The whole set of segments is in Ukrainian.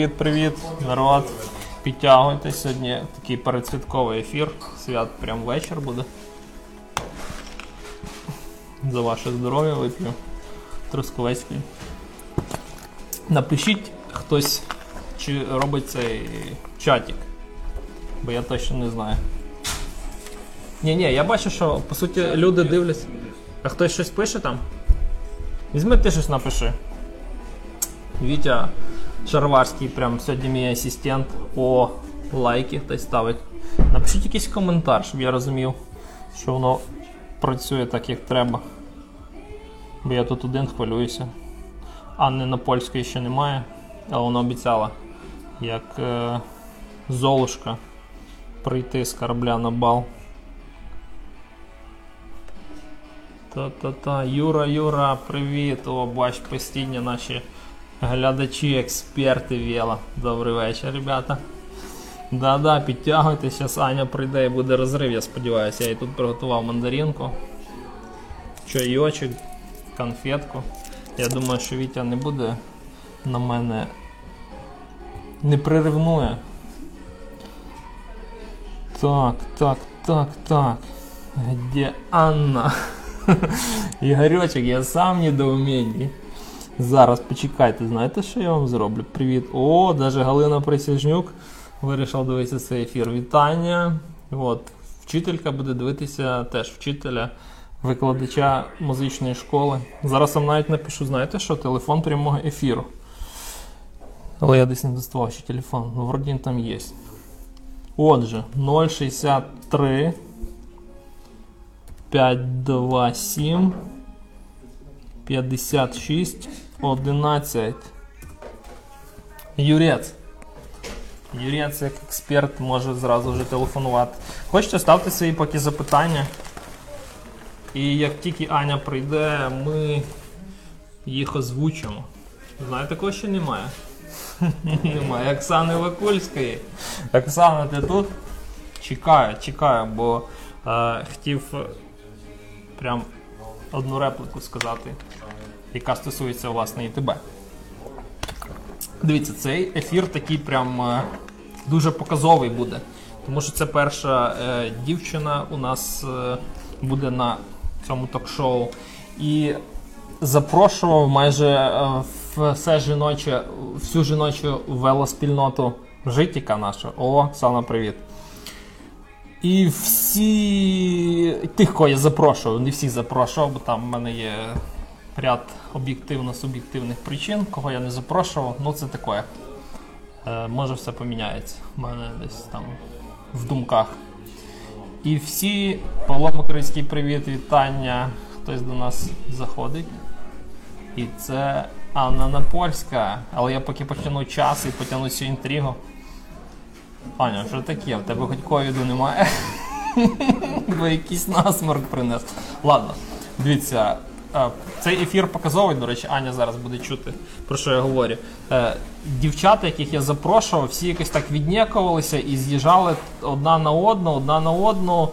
О, привіт, привіт, народ. Підтягуйтесь сьогодні такий передсвятковий ефір. Свят прям вечір буде. За ваше здоров'я вип'ю. Трускавецький. Напишіть хтось, чи робить цей чатик. Бо я точно не знаю. Ні, ні, я бачу, що по суті люди дивляться. А хтось щось пише там? Візьми ти щось напиши. Вітя Шарварський, прям сьогодні мій асистент о лайки хтось ставить. Напишіть якийсь коментар, щоб я розумів, що воно працює так, як треба. Бо я тут один хвилююся. Анни на польської ще немає, але вона обіцяла, як е, Золушка прийти з корабля на бал. Та-та-та, Юра, Юра, привіт! О, бач, постійні наші глядачі, експерти Вела. Добрий вечір, ребята. Да-да, підтягуйтесь, зараз Аня прийде і буде розрив, я сподіваюся. Я їй тут приготував мандаринку, чайочок, конфетку. Я думаю, що Вітя не буде на мене не приривнує. Так, так, так, так. Где Анна? Ігорьочек, я сам в недоуменні. Зараз почекайте, знаєте, що я вам зроблю? Привіт. О, даже Галина Присяжнюк вирішила дивитися цей ефір. Вітання. От, вчителька буде дивитися теж вчителя, викладача музичної школи. Зараз вам навіть напишу, знаєте що? Телефон прямого ефіру. Але я десь не доставав ще телефон. Ну, вроді він там є. Отже, 063 527 56 11. Юрець. Юрець, як експерт, може зразу вже телефонувати. Хочете, ставте свої поки запитання. І як тільки Аня прийде, ми їх озвучимо. Знаєте, такого ще немає. Немає Оксани Вакульської. Оксана, ти тут? Чекаю, чекаю, бо е, хотів прям одну репліку сказати, яка стосується власне і тебе. Дивіться, цей ефір такий прям е, дуже показовий буде. Тому що це перша е, дівчина у нас е, буде на цьому ток-шоу. І запрошував майже е, все жіноче, всю жіночу велоспільноту житіка наша. О, Оксана, привіт. І всі тих, кого я запрошував, не всіх запрошував, бо там в мене є ряд об'єктивно-суб'єктивних причин, кого я не запрошував, ну це таке. Е, може все поміняється. в мене десь там в думках. І всі, Павло Макарицький, привіт, вітання. Хтось до нас заходить. І це Анна Напольська. Але я поки потягну час і потягну цю інтригу. Аня, що таке? В тебе хоч ковіду немає? Бо якийсь насморк принес. Ладно, дивіться, цей ефір показовий, до речі, Аня зараз буде чути, про що я говорю. Е, Дівчата, яких я запрошував, всі якось так віднікувалися і з'їжджали одна на одну, одна на одну.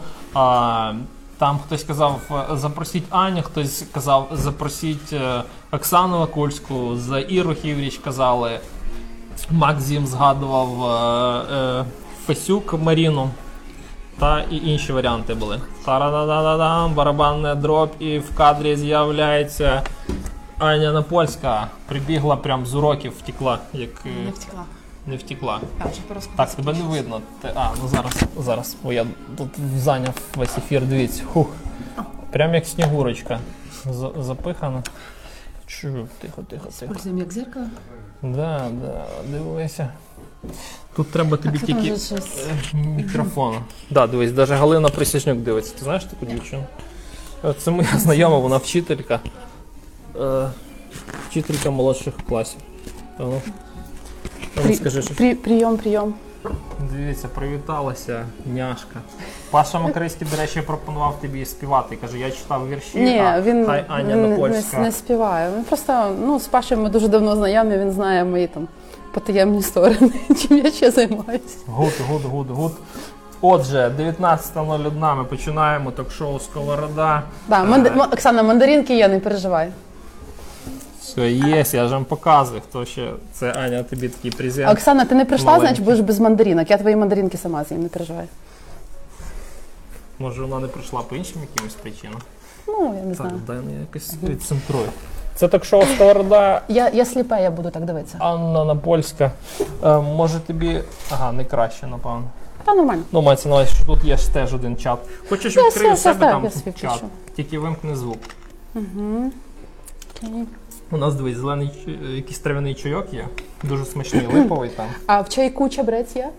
Там хтось казав, е, запросіть Аню, хтось казав, запросіть е, Оксану Вакульську, за Іру Хівріч казали. Максим згадував е, е, Фесюк Маріну. Та і інші варіанти були. Та-да-да-да-дам, барабанна дроп, і в кадрі з'являється Аня Напольська. Прибігла прям з уроків, втекла, як е, Не втекла. не втекла. Так, тебе не видно. Ти, а, ну зараз, зараз. Бо я тут зайняв весь ефір, дивіться. Хух. Прям як снігурочка. З- запихана. Чу, тихо, тихо, тихо. Пользуємо як зеркало. Да, да, дивися. Тут треба тобі тільки е, мікрофон. Да, дивись, навіть Галина Присяжнюк дивиться. Ти знаєш таку дівчину? Це моя знайома, вона вчителька. Е, вчителька молодших класів. А ну. Ну, При- скажи, що При, прийом, прийом. Дивіться, привіталася няшка. Паша Макарийський, до речі, пропонував тобі співати. Каже, я читав вірші, Ні, а він, хай Аня не, Напольська. не, не співає. Він просто ну, з Пашею ми дуже давно знайомі, він знає мої там потаємні сторони, чим я ще займаюся. Good, good, good, good. Отже, 19.01 ми починаємо ток-шоу Сковорода. Да, манди... Е, Оксана, мандаринки є, не переживай. Все, є, я ж вам показую, хто ще. Це Аня, тобі такий презент. Оксана, ти не прийшла, Маленький. значить будеш без мандаринок. Я твої мандаринки сама з'їм, не переживай. Може вона не прийшла по іншим якимось причинам? Ну, я не Так, знаю. дай я якось відцентрую. Це ток-шоу Сковорода. Я, я сліпе, я буду так дивитися. Анна Напольська. Е, може тобі. Ага, не краще, напевно. Та нормально. Ну, мається на увазі, що тут є ж теж один чат. Хочеш Я відкрию все- себе все там так, я свій чат. пишу. Тільки вимкни звук. Угу. Окей. У нас дивись, зелений чай- якийсь трав'яний чайок є. Дуже смачний, липовий там. А в чайку чабрець є?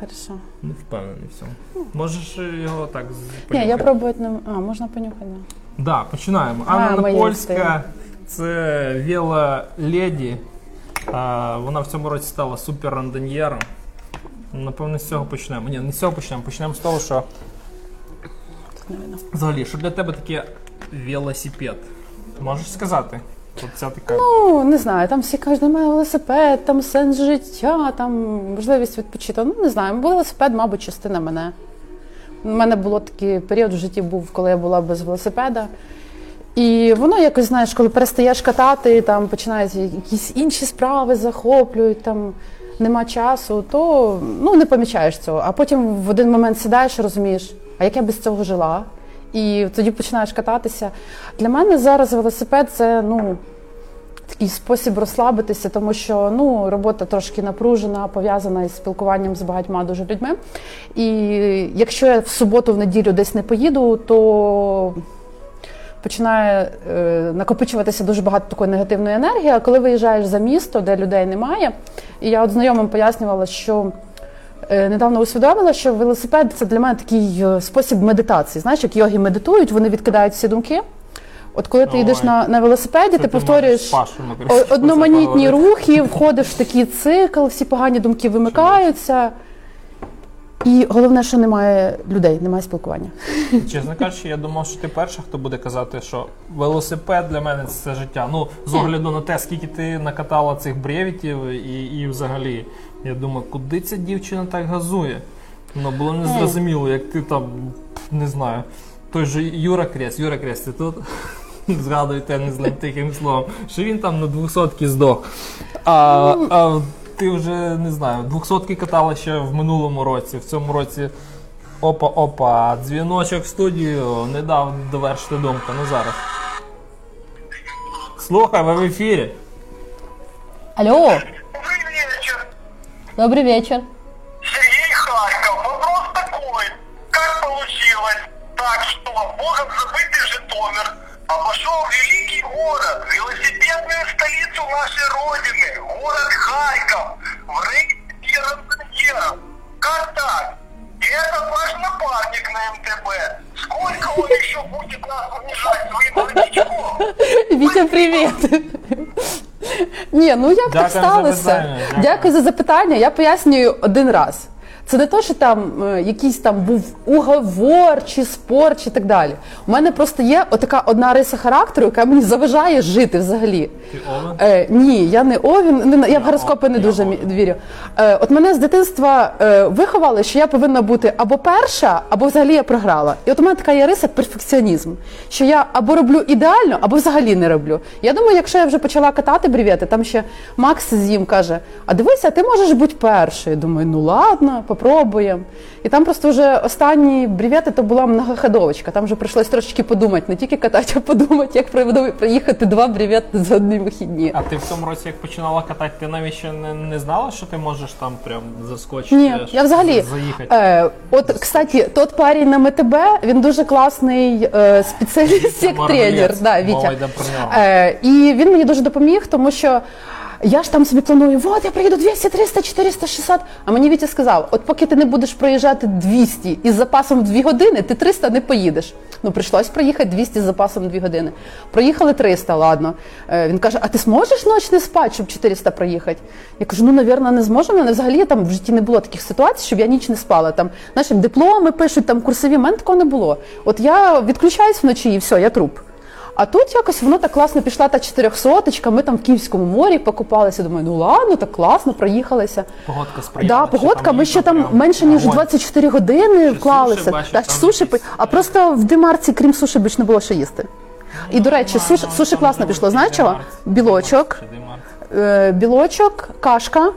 Хорошо. Не впевнений в цьому. Можеш його так з- Ні, я пробувати не... А, можна понюхати, да. Да, починаємо. Анна моє Напольська це віла леді. А, вона в цьому році стала супер рандоньєром. Напевно, з цього почнемо. Ні, не з цього почнемо. Почнемо з того, що взагалі, що для тебе таке велосипед? Можеш сказати? От ця така. Ну, не знаю, там всі кажуть, немає велосипед, там сенс життя, там можливість відпочити. Ну, не знаю, велосипед, мабуть, частина мене. У мене було такий період в житті був, коли я була без велосипеда. І воно якось, знаєш, коли перестаєш катати, там починають якісь інші справи захоплюють, там нема часу, то ну, не помічаєш цього. А потім в один момент сідаєш і розумієш, а як я без цього жила? І тоді починаєш кататися. Для мене зараз велосипед це ну, такий спосіб розслабитися, тому що ну, робота трошки напружена, пов'язана із спілкуванням з багатьма дуже людьми. І якщо я в суботу, в неділю десь не поїду, то починає е, накопичуватися дуже багато такої негативної енергії. А коли виїжджаєш за місто, де людей немає, і я от знайомим пояснювала, що. Е, Недавно усвідомила, що велосипед це для мене такий е, спосіб медитації. Знаєш, як йоги медитують, вони відкидають всі думки. От коли ти йдеш на, на велосипеді, ти повторюєш одноманітні рухи, входиш в такий цикл, всі погані думки вимикаються. І головне, що немає людей, немає спілкування. Чесно кажучи, я думав, що ти перша, хто буде казати, що велосипед для мене це життя. Ну, з огляду на те, скільки ти накатала цих бревітів, і, і взагалі, я думаю, куди ця дівчина так газує? Ну, було незрозуміло, як ти там, не знаю, той же Юра Крест, Юра Крест, ти тут? Згадуйте не злим тихим словом, що він там на 200 здох. А, а ти вже не знаю, 200 катала ще в минулому році, в цьому році Опа, опа, дзвіночок в студію не дав довершити думку. Ну зараз. Слухай, ви в ефірі. Алло, Добрый вечер. добрий вечір. Сергей Харьков. Вопрос такой. Как получилось так, что Богом забытый Житомир Вітя, привіт. Ні, ну як так сталося? дякую. За запитання. Я пояснюю один раз. Це не то, що там е, якийсь там був уговор чи спор, чи так далі. У мене просто є отака одна риса характеру, яка мені заважає жити взагалі. Ти Овен? Е, ні, я не овін, не, на- я в гороскопи не дуже мі- вірю. Е, от мене з дитинства е, виховали, що я повинна бути або перша, або взагалі я програла. І от у мене така є риса перфекціонізм, що я або роблю ідеально, або взагалі не роблю. Я думаю, якщо я вже почала катати брівети, там ще Макс з їм каже: А дивися, ти можеш бути першою. Думаю, ну ладно, попробуємо. І там просто вже останні брівети то була многоходовочка. Там вже прийшлось трошечки подумати, не тільки катати, а подумати, як проїхати два брівети за одні вихідні. А ти в цьому році, як починала катати, ти навіть ще не, не знала, що ти можеш там прям заскочити? Ні, я взагалі. Заїхати. Е, от, кстати, тот парень на МТБ, він дуже класний е, спеціаліст як тренер. Да, Вітя. Е, і він мені дуже допоміг, тому що. Я ж там собі планую, от я приїду 200, 300, 400, 600. А мені Вітя сказав: от поки ти не будеш проїжджати 200 із запасом в 2 години, ти 300 не поїдеш. Ну прийшлось проїхати 200 з запасом 2 години. Проїхали 300, ладно. Е, Він каже: А ти зможеш ніч не спати, щоб 400 проїхати? Я кажу, ну навірно, не зможу. Але взагалі там в житті не було таких ситуацій, щоб я ніч не спала. Там знаєш, дипломи пишуть, там курсові. У мене такого не було. От я відключаюсь вночі і все, я труп. А тут якось воно так класно пішла та чотирьохсоточка. Ми там в Київському морі покупалися. Думаю, ну ладно, так класно, проїхалися. Погодка сприяла. Да, погодка. Ми ще там прям менше ніж огонь? 24 години вклалися. суші, бачу, Так, там суші, якісь, а просто в Демарці, крім суші, більше не було що їсти. І до речі, Нормально, суші, суші класно пішло. Знаєш чого? Білочок, е, білочок, кашка.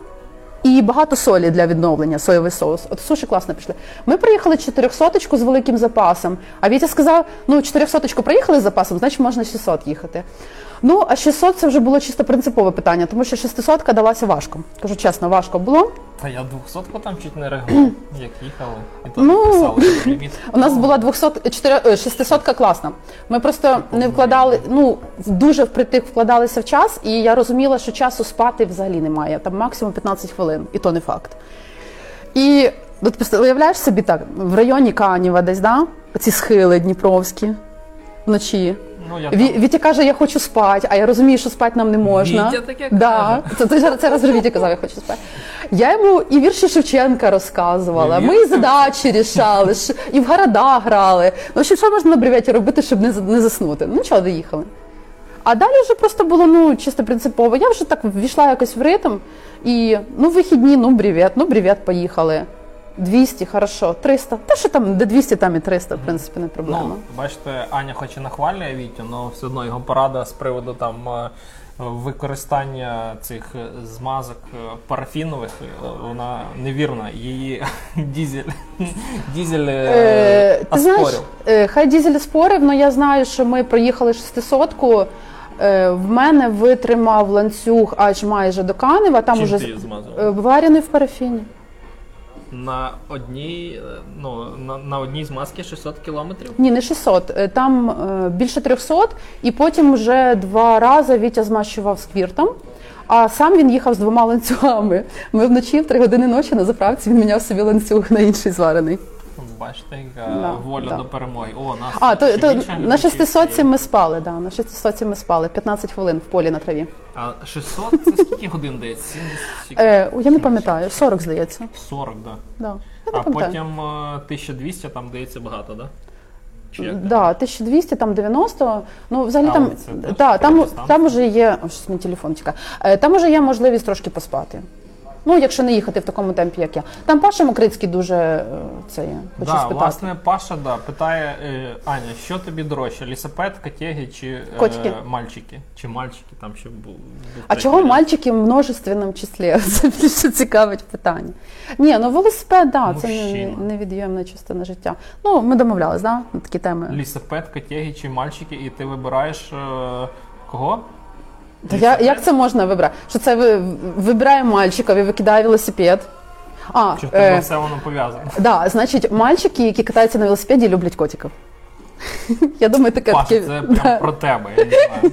І багато солі для відновлення, соєвий соус. От суші класно пішли. Ми приїхали 400 з великим запасом. А Вітя сказав: ну 400 проїхали з запасом, значить можна 600 їхати. Ну, а 600 це вже було чисто принципове питання, тому що 600 далася важко. Кажу чесно, важко було. Та я 200 там чуть не регулював, як їхали. І то Ну, писали. У нас була 200, 4, 600 класна. Ми просто не вкладали, ну дуже впритик вкладалися в час, і я розуміла, що часу спати взагалі немає. Там максимум 15 хвилин, і то не факт. І от уявляєш собі так, в районі Канєва десь, да? Ці схили дніпровські вночі. Ну, я Ві- там Вітя каже, я хочу спати, а я розумію, що спати нам не можна. Вітя таке да. Це, це, це раз вже Вітя казав, я хочу спати. Я йому і вірші Шевченка розказувала, ми і задачі рішали, ш- і в города грали. Ну, що можна на бреветі робити, щоб не, за- не заснути? Ну, чого доїхали. А далі вже просто було ну, чисто принципово. Я вже так ввійшла якось в ритм. І ну, вихідні, ну, бревет, ну, бревет, поїхали. 200, хорошо, 300. Та що там, де 200, там і 300, в принципі, не проблема. Ну, бачите, Аня хоч і нахвалює Вітю, але все одно його порада з приводу там е, використання цих е, змазок е, парафінових, вона невірна. Її дізель, дізель е, ти знаєш, хай дізель спорив, але я знаю, що ми проїхали 600-ку. Е, В мене витримав ланцюг аж майже до Канева. Там Чим уже ти її змазував? варений в парафіні. На одній, е, ну, на, на одній маски 600 кілометрів? Ні, не 600. е, Там е, більше 300, і потім вже два рази Вітя змащував сквіртом. А сам він їхав з двома ланцюгами. Ми вночі в три години ночі на заправці він міняв собі ланцюг на інший зварений. Бачите, яка Да, воля да. до перемоги. О, нас А, то, то на глядачів 600 ми спали, да, на 600 ми спали, 15 хвилин в полі на траві. А 600 це скільки годин дається? 70? Е, я не пам'ятаю, 40 здається. 40, да. Да. А потім е, 1200 там дається багато, да? Да, 1200, там 90. Ну, взагалі А, там, це да, там, дистанція? там уже є. Щось мій телефон тікає. Е, Там уже є можливість трошки поспати. Ну, якщо не їхати в такому темпі, як я. Там Паша Мокрицький дуже е, це є. Хочу Да, спитати. власне, Паша да, питає е, Аня, що тобі дорожче? Лісопед, котеги чи е, Котики. мальчики? Чи мальчики там ще був? А чого мальчики в множественному числі? Це більше цікавить питання. Ні, ну велосипед, да, це невід'ємна частина життя. Ну, ми домовлялись, да, на такі теми. Лісопед, котеги чи мальчики, і ти вибираєш е, кого? Та я, як це можна вибрати? Що це ви, вибирає мальчиків і викидає велосипед? А, Чи в тебе е, все воно пов'язано? Да, значить, мальчики, які катаються на велосипеді, люблять котиків. Я думаю, таке Паша, таке. це прям про тебе, я не знаю.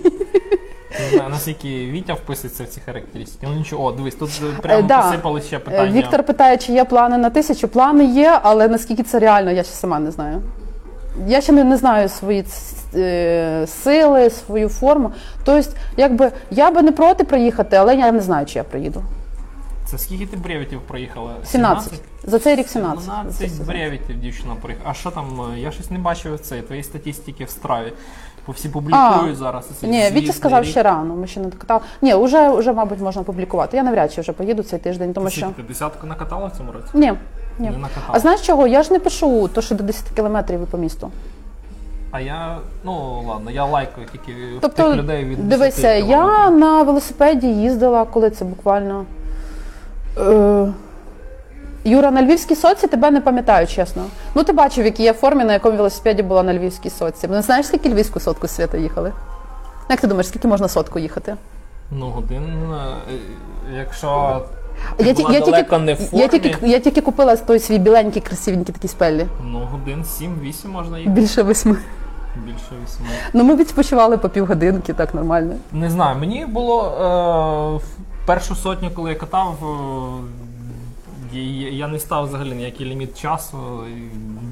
Не знаю, наскільки Вітя вписується в ці характеристики. Ну нічого, о, дивись, тут Е, прямо да. посипали ще Е, питання. Віктор питає, чи є плани на тисячу. Плани є, але наскільки це реально, я ще сама не знаю. Я ще не, не знаю свої е, сили, свою форму. Тобто, якби я би не проти приїхати, але я не знаю, чи я приїду. Це скільки ти бревітів проїхала? 17. За цей рік 17. 17 бревітів дівчина проїхала. А що там? е, Я щось не бачив це, твої статистики в страві. Бо всі публікують зараз. Ні, Вітя сказав рік. ще рано. Ми ще не докатали. Ні, вже, вже, мабуть, можна публікувати. Я навряд чи вже поїду цей тиждень, тому що. Ти десятку накатала в цьому році? Ні. Ні. Не. А знаєш чого? Я ж не пишу то, що до 10 кілометрів і по місту. А я, ну ладно, я лайкаю тільки Тобто, тих людей від 10 дивися, я кілометрів. на велосипеді їздила, коли це буквально. Е, Юра, на Львівській соці тебе не пам'ятаю, чесно. Ну, ти бачив, в якій я формі, на якому велосипеді була на Львівській соці. Не знаєш, скільки львівську сотку свята їхали? Як ти думаєш, скільки можна сотку їхати? Ну, годин, е, якщо Я, ті- була я, далеко тільки, не в формі, я, тільки, я тільки купила той свій біленький, красивенький такий спеллі. ну, годин 7-8 можна їхати. Більше восьми. Більше 8. Ну, ми відпочивали по півгодинки, так нормально. Не знаю, мені було е, в першу сотню, коли я катав, е, Я, я не став взагалі ніякий ліміт часу,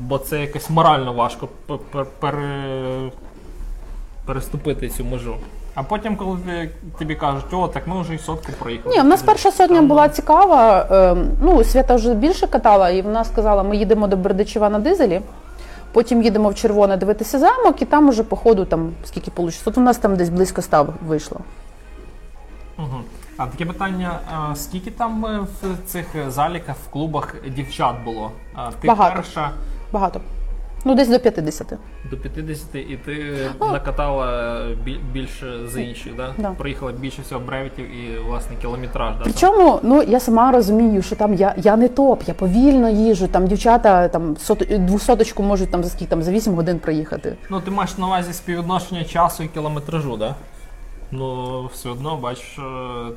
бо це якось морально важко пе- пе- пере, переступити цю межу. А потім, коли тобі кажуть, о, так ми вже і сотку проїхали. Ні, в нас перша сотня там, була цікава. Ем, Ну, Свята вже більше катала, і вона сказала, ми їдемо до Бердичева на дизелі, потім їдемо в червоне дивитися замок, і там уже по ходу там скільки вийшло. Тут у нас там десь близько ста вийшло. Угу. А таке питання: а, скільки там е, в цих е, заліках, в клубах дівчат було? Ти Багато. перша Багато. Ну, десь до 50. до 50, і ти накатала більше за інших, да? Да. Проїхала більше всього бревітів і власне кілометраж. Да? Причому, ну я сама розумію, що там я, я не топ, я повільно їжу. Там дівчата там сот, двохсоточку можуть там за скільки там за 8 годин проїхати. Ну, ти маєш на увазі співвідношення часу і кілометражу, да? Ну, все одно, бачиш, е,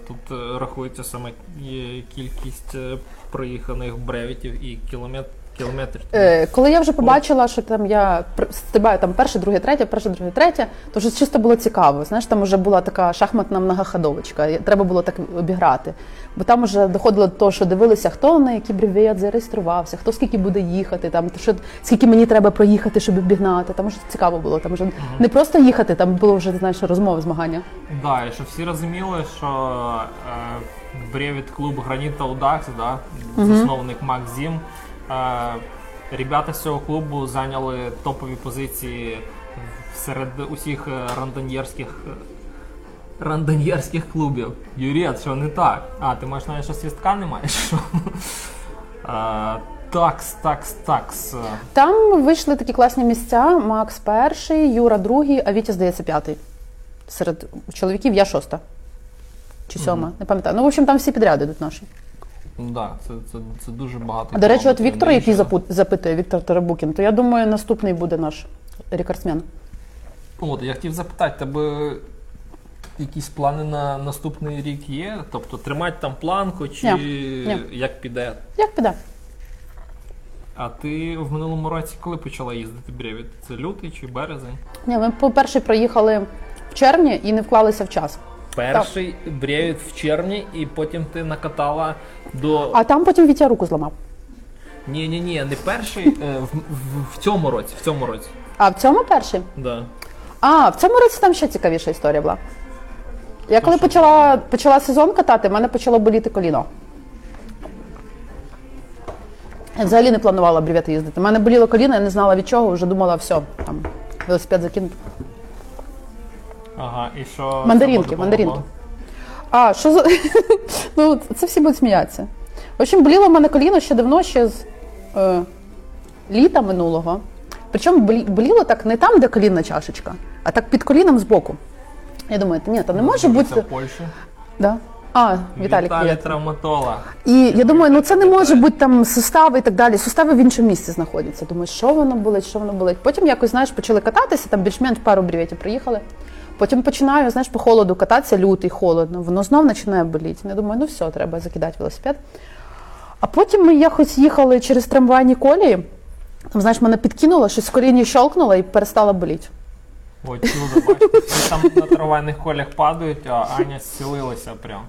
тут е, рахується саме е, кількість е, проїханих бревітів і кілометр. Е, коли я вже побачила, що там я стрибаю там перше, друге, третє, перше, друге, третє, то вже чисто було цікаво. Знаєш, там вже була така шахматна многоходовочка. Треба було так обіграти. Бо там вже доходило до того, що дивилися, хто на який бревет зареєструвався, хто скільки буде їхати, там що скільки мені треба проїхати, щоб обігнати. Там вже цікаво було. Там вже не просто їхати, там було вже знаєш розмови, змагання. Да, і що всі розуміли, що е, Бревіт клуб Граніта Удакс, да, засновник Макс Зім. Е, ребята з цього клубу зайняли топові позиції серед усіх е, рандоньєрських рандоньєрських клубів. Юрій, що не так? А, ти маєш навіть що свістка не маєш? Е, Такс, такс, такс. Там вийшли такі класні місця: Макс перший, Юра другий, а Вітя, здається, п'ятий. Серед чоловіків я шоста. Чи сьома, не пам'ятаю. Ну, в общем, там всі підряди йдуть наші. Ну да, це, це, це дуже багато. До речі, от. Віктор, який запитує Віктор Теребукін, то я думаю, наступний буде наш рекордсмен. От, я хотів запитати, тебе якісь плани на наступний рік є? Тобто тримати там планку, чи Ні, як піде? Як піде? А ти в минулому році коли почала їздити Бревіт? Це лютий чи березень? Ні, ми по-перше проїхали в червні і не вклалися в час. Перший Бревіт в червні, і потім ти накатала до. А там потім Вітя руку зламав. Ні, ні, ні, не перший е, в, в, в цьому році. В цьому році. А в цьому перший? Да. А, в цьому році там ще цікавіша історія була. Я коли почала, почала сезон катати, в мене почало боліти коліно. Я взагалі не планувала брівет їздити. У мене боліло коліно, я не знала від чого, вже думала, все, там, велосипед закинути. Ага, і що. Мандаринки, це. А, що за. ну, це всі будуть сміятися. В общем, боліло в мене коліно ще давно, ще з е, літа минулого. Причому боліло так не там, де колінна чашечка, а так під коліном збоку. Я думаю, ні, то не може Це бути. в Польщі. Да. А, Віталік, Віталій травматолог. І я думаю, ну це не може бути там сустави і так далі. Сустави в іншому місці знаходяться. Думаю, що воно болить, що воно болить. Потім якось, знаєш, почали кататися, там більш-менш пару бріветів приїхали. Потім починаю, знаєш, по холоду кататися, лютий, холодно, воно знов починає боліти. Я думаю, ну все, треба закидати велосипед. А потім ми якось їхали через трамвайні колії. Там, знаєш, мене підкинуло, щось в коліні щелкнуло і перестало боліти. Ой, чудо, бачите, всі там на трамвайних колях падають, а Аня зцілилася прям.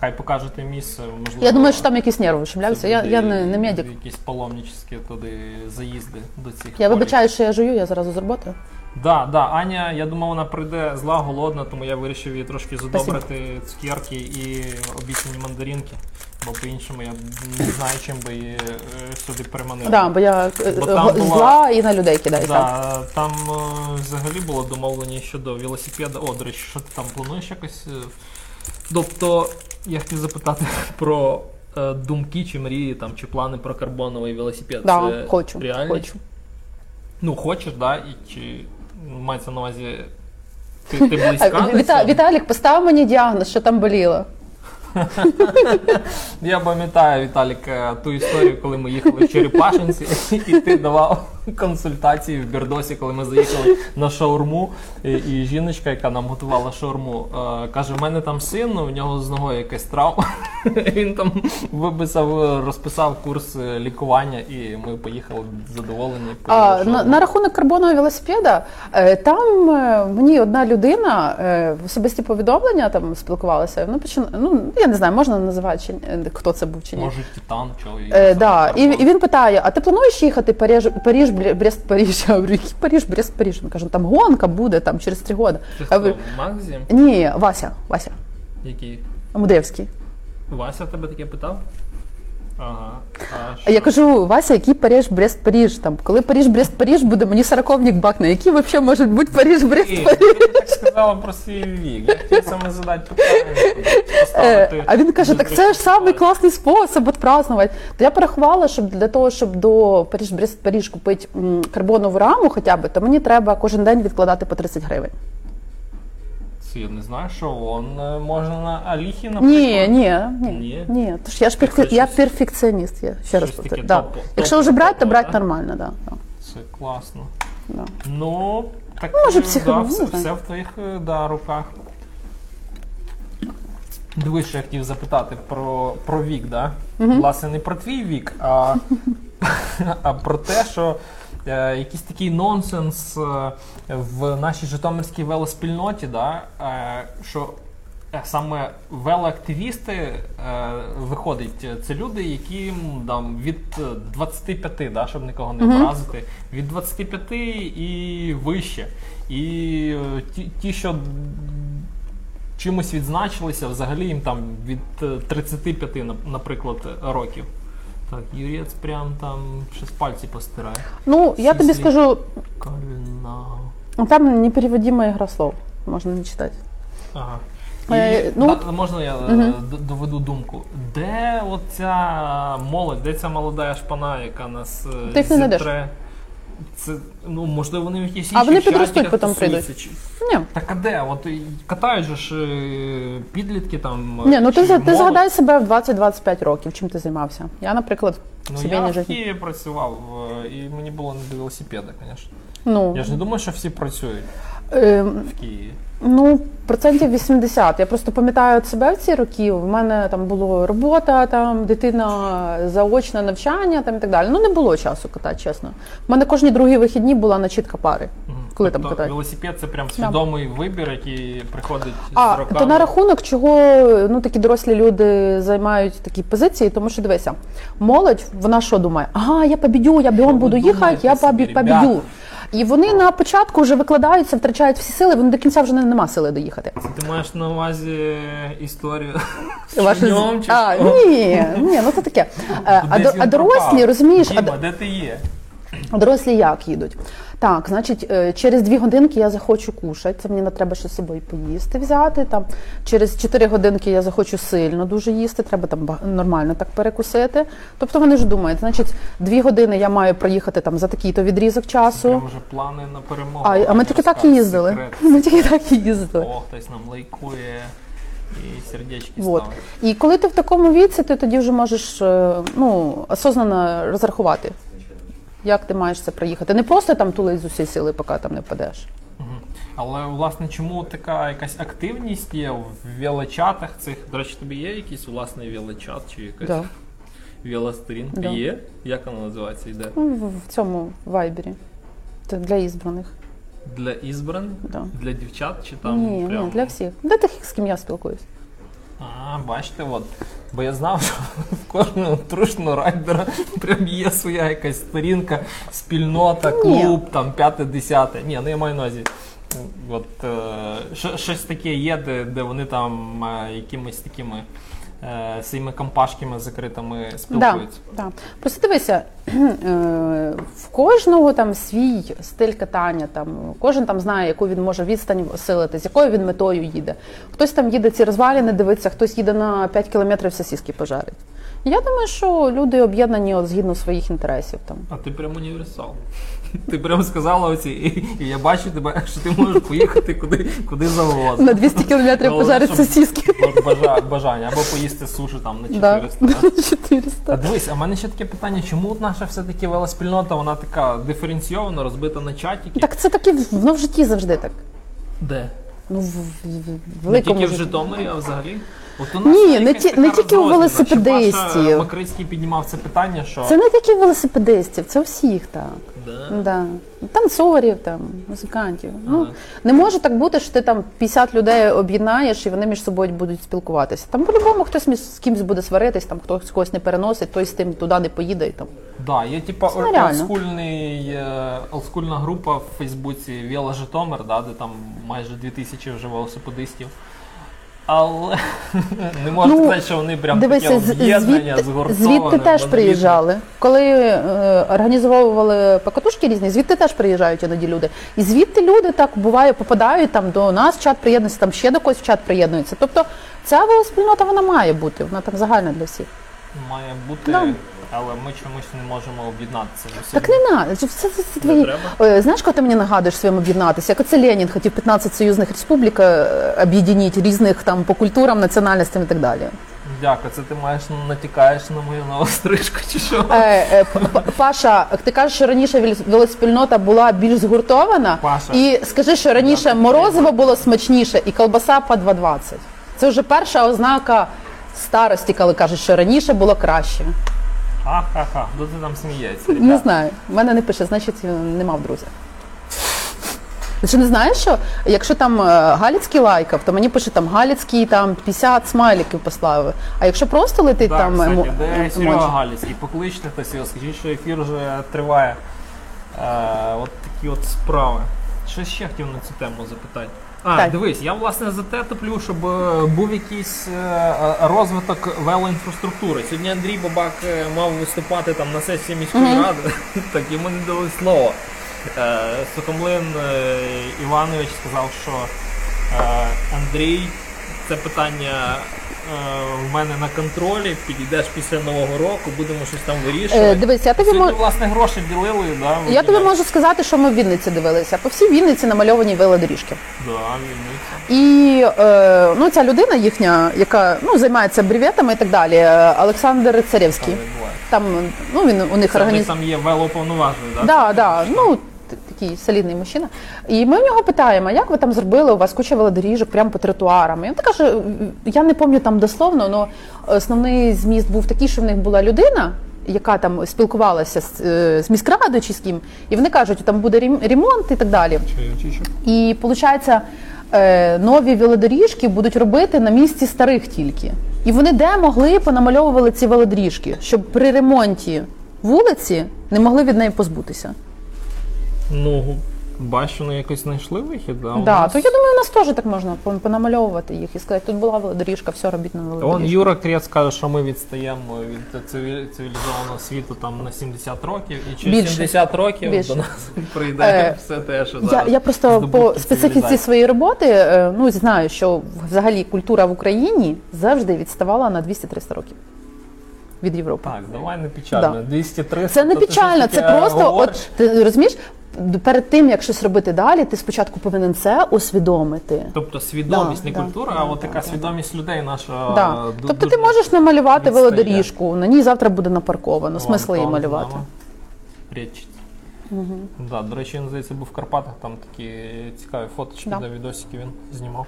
Хай покажете місце, можливо. Я думаю, що там якісь нерви це. Я, я не, не медик. Якісь паломничські туди заїзди до цих Я колій. вибачаю, що я жую, я зразу з роботи. Да, да, Аня, я думав, вона прийде зла, голодна, тому я вирішив її трошки задобрити цукерки і обіцяні мандаринки. Бо по-іншому я не знаю, чим би її е, сюди переманити. Да, бо я е, Бо е, там го- була- і на людей кидаюся. Да, там взагалі було домовлення щодо велосипеда. О, до речі, що ти там плануєш якось? Тобто, я хотів запитати про думки чи мрії, там, чи плани про карбоновий велосипед. Да, Це хочу, реальність? хочу. Ну, хочеш, да? І чи мається на увазі. Ти, ти близька? А, до Віта, цього? Віталік, постав мені діагноз, що там боліло. Я пам'ятаю, Віталік, е, ту історію, коли ми їхали в Черепашинці, і ти давав консультації в Бірдосі, коли ми заїхали на шаурму, і, і жіночка, яка нам готувала шаурму, е, каже: в мене там син, у нього з ногою якась травма. Він там виписав, розписав курс лікування, і ми поїхали задоволені. А, на, на рахунок карбонового велосипеда, е, там е, мені одна людина е, в особисті повідомлення там спілкувалася. Ну, почин... ну я не знаю, можна називати чи хто це був чи ні. Може, титан, чоловік. Е, да. і, і він питає: а ти плануєш їхати Париж Брі- Брест, Париж? Я говорю, який Париж, Брест, Париж? Ми кажемо, там гонка буде там через три роки. Це хто, Максим? Ні, Вася, Вася, Який? Мудревський. Вася тебе таке питав? Ага. А я кажу, Вася, який Париж, Брест, Париж? Там, коли Париж, Брест, Париж буде, мені сороковник бакне. Які взагалі можуть бути Париж, Брест, Париж? ти так сказала про свій вік. Я хотів саме задати питання. Е, А він каже, так це ж самий класний спосіб відпразнувати. То я порахувала, щоб для того, щоб до Париж Брест Париж купити карбонову раму хоча б, то мені треба кожен день відкладати по 30 гривень. Це Я не знаю, що он е, можна на Аліхі, наприклад. Ні, ні, ні, Ні? ні. Тож я ж перфе... я щось- перфекціоніст. Я ще раз повторю. Да. топ- Якщо вже брати, то топове, брати да? нормально, да. да. Це класно. Да. Ну, так Може, е, да, все, все в твоїх е, да, руках. Дивись, що я хотів запитати про, про вік, да? Власне, не про твій вік, а, а про те, що якийсь такий нонсенс е, в нашій Житомирській велоспільноті, да? е, що е, саме велоактивісти е, виходить, е, це люди, які там, від е, 25, да, щоб нікого не образити, від 25 і вище. І е, ті, ті, що чимось відзначилися, взагалі їм там від е, 35, наприклад, років. Так, Юрець прям там щось пальці постирає. Ну, я тобі скажу, Кальна. там непереводима ігра слов. Можна не читати. Ага. І, Е, ну, да, можна я угу. доведу думку. Де оця молодь, де ця молода шпана, яка нас е, Ти їх не знайдеш. Це, ну, можливо, вони в якісь А вони підростуть, потім прийдуть. тусуються, чи- Ні. Так а де? От і катають же ж е, підлітки там. Ні, ну ти, чи за- ти молодь. згадай себе в 20-25 років, чим ти займався. Я, наприклад, Ну, собі я не в життя. Києві працював, е, і мені було не до велосипеда, звісно. Ну, Я ж не думаю, що всі працюють е, в Києві. Ну, процентів 80. Я просто пам'ятаю от себе в ці роки. У мене там була робота, там дитина, заочне навчання там і так далі. Ну не було часу катати, чесно. У мене кожні другі вихідні була начітка пари. Мгм. Коли там тобто катають? велосипед це прям свідомий вибір, який приходить з А роками. то на рахунок, чого ну такі дорослі люди займають такі позиції, тому що дивися, молодь, вона що думає? Ага, я побідю, я бігом буду їхати, я собі, побі- побідю. І вони на початку вже викладаються, втрачають всі сили, вони до кінця вже не- нема сили доїхати. Ти маєш на увазі історію з Ваше з- Чиньом чи а, що? ні, ні, ну це таке. Е, А, Десь до- він а дорослі, пропав. розумієш, а, Діма, де ти є? Дорослі як їдуть? Так, значить, е, через дві годинки я захочу кушати. Це мені не треба ще з собою поїсти взяти. Там через 4 годинки я захочу сильно дуже їсти. Треба там нормально так перекусити. Тобто вони ж думають, значить, дві години я маю проїхати там за такий-то відрізок часу. Прям вже плани на перемогу. А, а ми тільки так і їздили. секрет. Ми тільки так і їздили. О, хтось нам лайкує і сердечки Вот. І коли ти в такому віці, ти тоді вже можеш е, ну, осознанно розрахувати, як ти маєш це проїхати. Не просто там тулить з усієї сили, поки там не впадеш. Але власне чому така якась активність є в велочатах цих? До речі, тобі є якийсь власний велочат чи якась Да. велосторінка? Да. Є? Як вона називається? Йде? Ну, в, в цьому вайбері. Це для ізбраних. Для ізбраних? Да. Для дівчат чи там ні, прям... ні, для всіх. Для тих, з ким я спілкуюсь. А, бачите, от. Бо я знав, що в кожного трушного райдера прям є своя якась сторінка, спільнота, клуб, там п'яте, десяте. Ні, ну я маю на увазі. От, е, щось таке є, де, де вони там е, якимись такими е, своїми компашками закритими спілкуються. да. Просто дивися, е, в кожного там свій стиль катання, там, кожен там знає, яку він може відстань осилити, з якою він метою їде. Хтось там їде ці розваліни, дивиться, хтось їде на 5 кілометрів сосиски пожарить. Я думаю, що люди об'єднані от, згідно своїх інтересів. Там. А ти прям універсал. Ти прямо сказала оці, і, і я бачу тебе, що ти можеш поїхати куди, куди завгодно. На 200 кілометрів пожарити бажа- бажання, або поїсти суші там на Да. 400. да? А 400. дивись, а в мене ще таке питання, чому наша все-таки велоспільнота, вона така диференційована, розбита на чатики? Так це таке воно в житті завжди так. Де? Ну, в, в, в Не тільки в. Житомирі, а взагалі? От у Ні, не ті- не тільки у велосипедистів. Макрицький піднімав це питання, що Це не тільки велосипедистів, це всіх так. Да. Да. Танцорів, там, музикантів. Ну, не може так бути, що ти там 50 людей об'єднаєш і вони між собою будуть спілкуватися. Там по-любому хтось між- з кимось буде сваритись, там хтось когось не переносить, той з тим туди не поїде. І там. Да, є типа Це нереально. олдскульний, е, олдскульна група в Фейсбуці Віла Житомир, да, де там майже 2000 вже велосипедистів. Але не можна Ну, сказати, що вони прям Дивися, таке об'єднання, згуртоване. звідти теж приїжджали. Коли е, організовували покатушки різні, звідти теж приїжджають іноді люди. І звідти люди так буває, попадають там до нас в чат приєднуються, там ще до когось в чат приєднуються. Тобто ця велоспільнота вона має бути, вона там загальна для всіх. Має бути, Да. але ми чомусь не можемо об'єднатися. Так не треба, це, це, це, це твої. треба? Е, Знаєш, коли ти мені нагадуєш своїм об'єднатися? Як оце Ленін хотів 15 союзних республік е, об'єднати різних там по культурам, національностям і так далі. Дякую, це ти маєш натякаєш на мою нову стрижку чи що? Е, е, Паша, ти кажеш, що раніше велоспільнота була більш згуртована. Паша. І скажи, що раніше морозиво було смачніше і колбаса по 2,20. Це вже перша ознака старості, коли кажуть, що раніше було краще. Ха-ха-ха, хто ти там сміється? Не знаю. В мене не пише, значить не мав друзів. Ти що не знаєш, що якщо там е, Галіцький лайкав, то мені пише там Галіцький там 50 смайликів послав. А якщо просто летить Так, там кстати, емо- де Серега емоджі? Галіцький? Покличте хтось його, скажіть, що ефір вже триває. Е, от такі от справи. Що ще хотів на цю тему запитати? А, Так. дивись, я власне за те топлю, щоб е, був якийсь е, е, розвиток велоінфраструктури. Сьогодні Андрій Бабак мав виступати там на сесії міської ради, так йому не дали слово. Сокомлин Іванович сказав, що Андрій, це питання в мене на контролі, підійдеш після Нового року, будемо щось там вирішувати. Е, дивись, я тобі можу. власне, гроші ділили, да, Я тобі можу сказати, що ми в Вінниці дивилися. По всій Вінниці намальовані велодоріжки. Да, Вінниця. І е, ну, ця людина їхня, яка ну, займається бревітами і так далі, е, Олександр відбувається. Там ну, він у них організ... там є велоповноважений, да? Да, да, ну, такий солідний мужчина. І ми в нього питаємо, як ви там зробили, у вас куча велодоріжок прямо по тротуарам. І він каже, я не пам'ятаю там дословно, але основний зміст був такий, що в них була людина, яка там спілкувалася з, е, з міськрадою чи з ким, і вони кажуть, там буде рем- ремонт і так далі. І виходить, е, нові велодоріжки будуть робити на місці старих тільки. І вони де могли понамальовували ці велодоріжки, щоб при ремонті вулиці не могли від неї позбутися. Ну, бачу, вони якось знайшли вихід, у Да, нас- то я думаю, у нас теж так можна пон- понамальовувати їх і сказати, тут була велодоріжка, все робіть на Он. Юра Крець каже, що ми відстаємо від циві- цивілізованого світу там на 70 років, і через Більше. 70 років Більше. до нас прийде Е, все те, що Я, зараз. я просто здобутки по специфіці цивілізації. своєї роботи е, ну, знаю, що взагалі культура в Україні завжди відставала на 200-300 років від Європи. Так, давай не печально. Да. 200-300. Це не то ти печально, це таке просто говориш. от ти розумієш, перед тим як щось робити далі, ти спочатку повинен це усвідомити. Тобто свідомість, Да, не да, культура, да, а от така свідомість людей наша. Да. ду- Тобто ти можеш намалювати відстає. велодоріжку, на ній завтра буде напарковано. Вон Смисл її малювати. знamo. Речить. Да, до речі, він здається був в Карпатах, там такі цікаві фоточки, Да. відосики він знімав.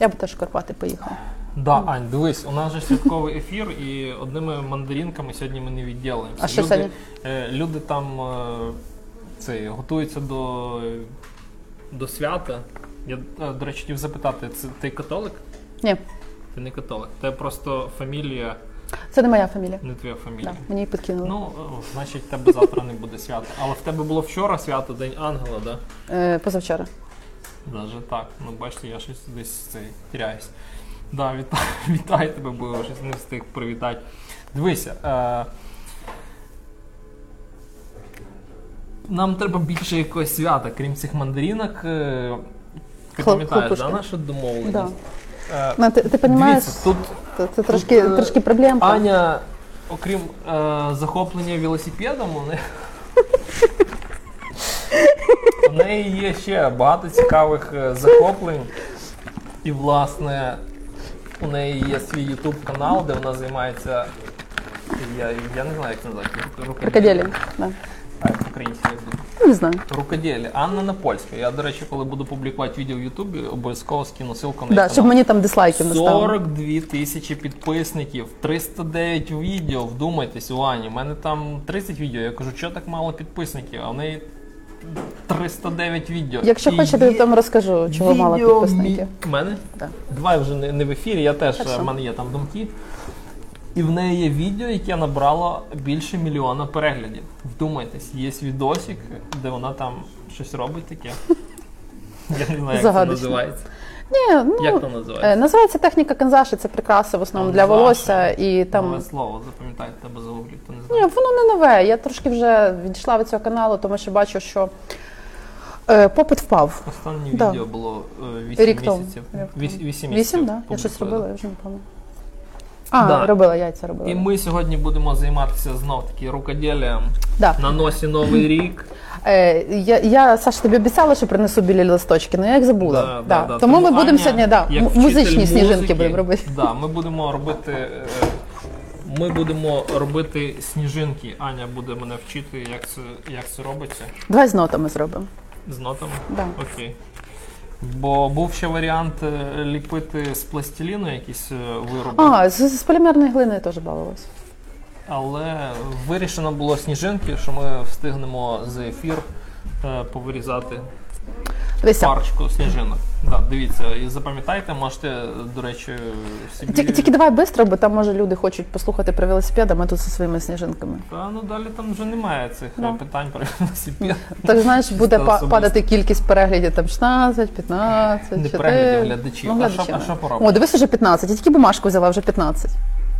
Я б теж в Карпати поїхала. Да, Ань, дивись, у нас же святковий ефір, і одними мандаринками сьогодні ми не відділимося. А що люди, сьогодні? е, люди там е, це, готуються до, до свята. Я, е, до речі, хотів запитати, це ти католик? Ні, Ти не католик. Це просто фамілія, це не моя фамілія. не твоя фамілія. Да, мені її підкинули. Ну, значить, в тебе завтра не буде свята. Але в тебе було вчора свято, День Ангела, да? Е, позавчора. Даже так. Ну, бачите, я щось десь цей тіряюсь. Да, вітаю, вітаю тебе, бо щось не встиг привітати. Дивися. Е, нам треба більше якогось свята, крім цих мандарінок. Е, ти пам'ятаєш, да, нашу домовленість? Да. Е, Ну, ти, ти розумієш, Дивіться, тут це, це трошки, тут, е, трошки проблемка. Аня, окрім е, захоплення велосипедом, у неї, У неї є ще багато цікавих е, захоплень. І, власне, у неї є свій YouTube канал, де вона займається. Я, я не знаю, як це називається. Рукоделієм. Да. А як українською буде. Не знаю. Рукоділі. Анна на польській. Я, до речі, коли буду публікувати відео в Ютубі, обов'язково скину ссылку на Да, її щоб мені там дизлайків не ставили. 42 тисячі підписників, 309 відео. Вдумайтесь, у Ані. У мене там 30 відео. Я кажу, що так мало підписників, а в неї 309 відео. Якщо І хочете, я є там розкажу, чого мало відео підписників. мі- У мене? Так. Давай вже не, не в ефірі, я теж, Хорошо. в мене є там думки. І в неї є відео, яке набрало більше мільйона переглядів. Вдумайтесь, є відосик, де вона там щось робить таке. Я не знаю, як це називається. Ні, ну, Як то е, називається? називається техніка канзаші, це прикраси в основному для Канзаші. волосся і там. Нове слово, запам'ятайте, тебе загугліть, хто не Ні, воно не нове. Я трошки вже відійшла від цього каналу, тому що бачу, що е, попит впав. Останнє Да. відео було 8 Рік тому. місяців. Рік тому. 8 місяців. Вісім, так? Да? Я щось робила, я вже не пам'ятаю. А, Да. робила яйця, робила. І ми сьогодні будемо займатися знов таки рукоділлям Да. на носі Новий рік. Е, я, я, Саша, тобі обіцяла, що принесу білі листочки, але я їх забула. Да, Да, да, да. Тому, ми будемо сьогодні да, музичні сніжинки будемо робити. Да, ми будемо робити. е, Ми будемо робити сніжинки. Аня буде мене вчити, як це, як це робиться. Давай з нотами зробимо. З нотами? Да. Окей. Бо був ще варіант е, ліпити з пластиліну якісь е, вироби. А, з, з полімерної глини теж балилось. Але вирішено було сніжинки, що ми встигнемо за ефір е, повирізати Дивися, парочку сніжинок. Да, дивіться, і запам'ятайте, можете, до речі, собі. тільки, тільки давай швидко, бо там може люди хочуть послухати про велосипед, а ми тут зі своїми сніжинками. Та ну далі там вже немає цих Да. е, питань про велосипед. Так знаєш, буде па- особисто. падати кількість переглядів там 16, 15, Не переглядів, глядачів. Ну, А що- а що поробиш? О, дивись, вже 15. Я тільки бумажку взяла, вже 15.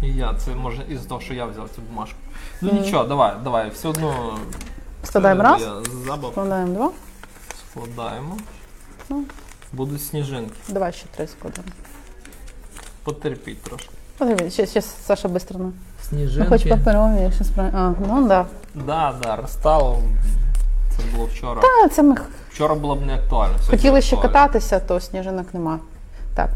І я, це може із того, що я взяв цю бумажку. Ну нічого, давай, давай, все одно. Складаємо раз, Я складаємо два. Складаємо. Ну. Будуть сніжинки. Давай ще три складемо. Потерпіть трошки. Подивись, ще, ще Саша швидко. Ну. Сніжинки. Хоч паперові, якщо справді. А, ну да. Да, да, розстало. Це було вчора. А, це ми х- Вчора було б не актуально. сьогодні хотіли ще актуально. кататися, то сніжинок нема. Так.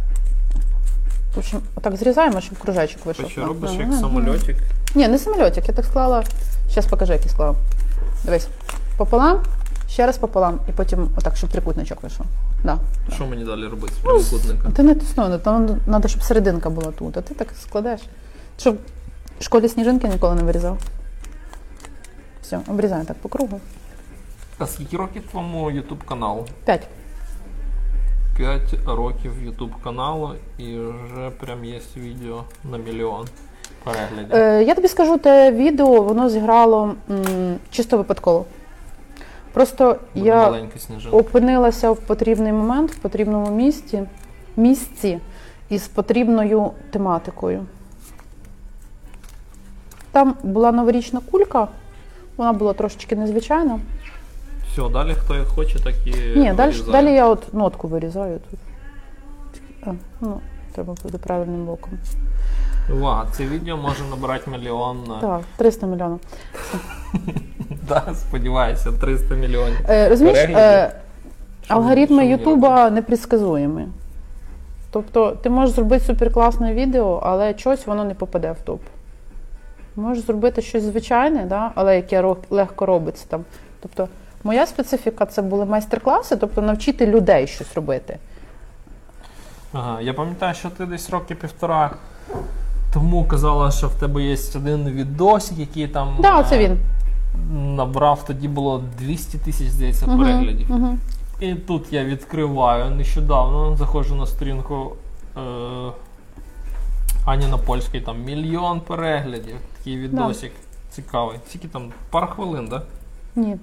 В общем, отак зрізаємо, щоб кружечок вийшов. Ти що робиш як да, да. самольотик? Ні, не самольотик, я так склала. Зараз покажу, як я склала. Дивись. Пополам, ще раз пополам, і потім отак, щоб трикутничок вийшов. Да. Що мені далі робити з Ну, прямокутника? Ти не тиснув, там треба, щоб серединка була тут, а ти так складеш. Щоб в школі сніжинки ніколи не вирізав. Все, обрізаю так по кругу. А скільки років твоєму YouTube каналу? П'ять. 5 років YouTube каналу і вже прям є відео на мільйон переглядів. Е, я тобі скажу, те відео воно зіграло м, чисто випадково. Просто Буде я опинилася в потрібний момент, в потрібному місці, місці із потрібною тематикою. Там була новорічна кулька, вона була трошечки незвичайна. Все, далі хто як хоче, так і Ні, далі, далі я от нотку вирізаю тут. А, ну, треба буде правильним боком. Увага, це відео може набирати мільйон. Так, 300 мільйонів. Да, сподіваюся, 300 мільйонів. Е, розумієш, е, алгоритми Ютуба непредсказуємі. Тобто ти можеш зробити суперкласне відео, але щось воно не попаде в топ. Можеш зробити щось звичайне, да? але яке легко робиться там. Тобто, моя специфіка це були майстер-класи, тобто навчити людей щось робити. Ага, я пам'ятаю, що ти десь роки півтора тому казала, що в тебе є один відосик, який там да, це е, він. набрав, тоді було 200 тисяч, здається, Мгм, переглядів. мгм. І тут я відкриваю нещодавно, заходжу на сторінку е, Ані на польській, там мільйон переглядів. Такий відосик цікавий. Тільки там пару хвилин, так? Да? Ні.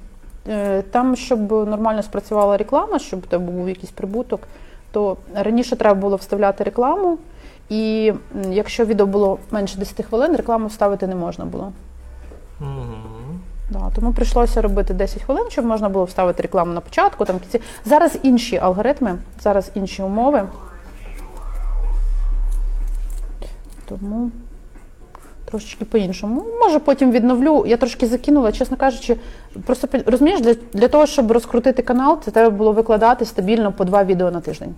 Е, Там, щоб нормально спрацювала реклама, щоб у тебе був якийсь прибуток, то раніше треба було вставляти рекламу, і якщо відео було менше 10 хвилин, рекламу вставити не можна було. Угу. Да, тому прийшлося робити 10 хвилин, щоб можна було вставити рекламу на початку. Там, в кінці. Зараз інші алгоритми, зараз інші умови. Тому Трошечки по-іншому. Може, потім відновлю. Я трошки закинула, чесно кажучи, просто розумієш, для, для того, щоб розкрутити канал, це треба було викладати стабільно по два відео на тиждень.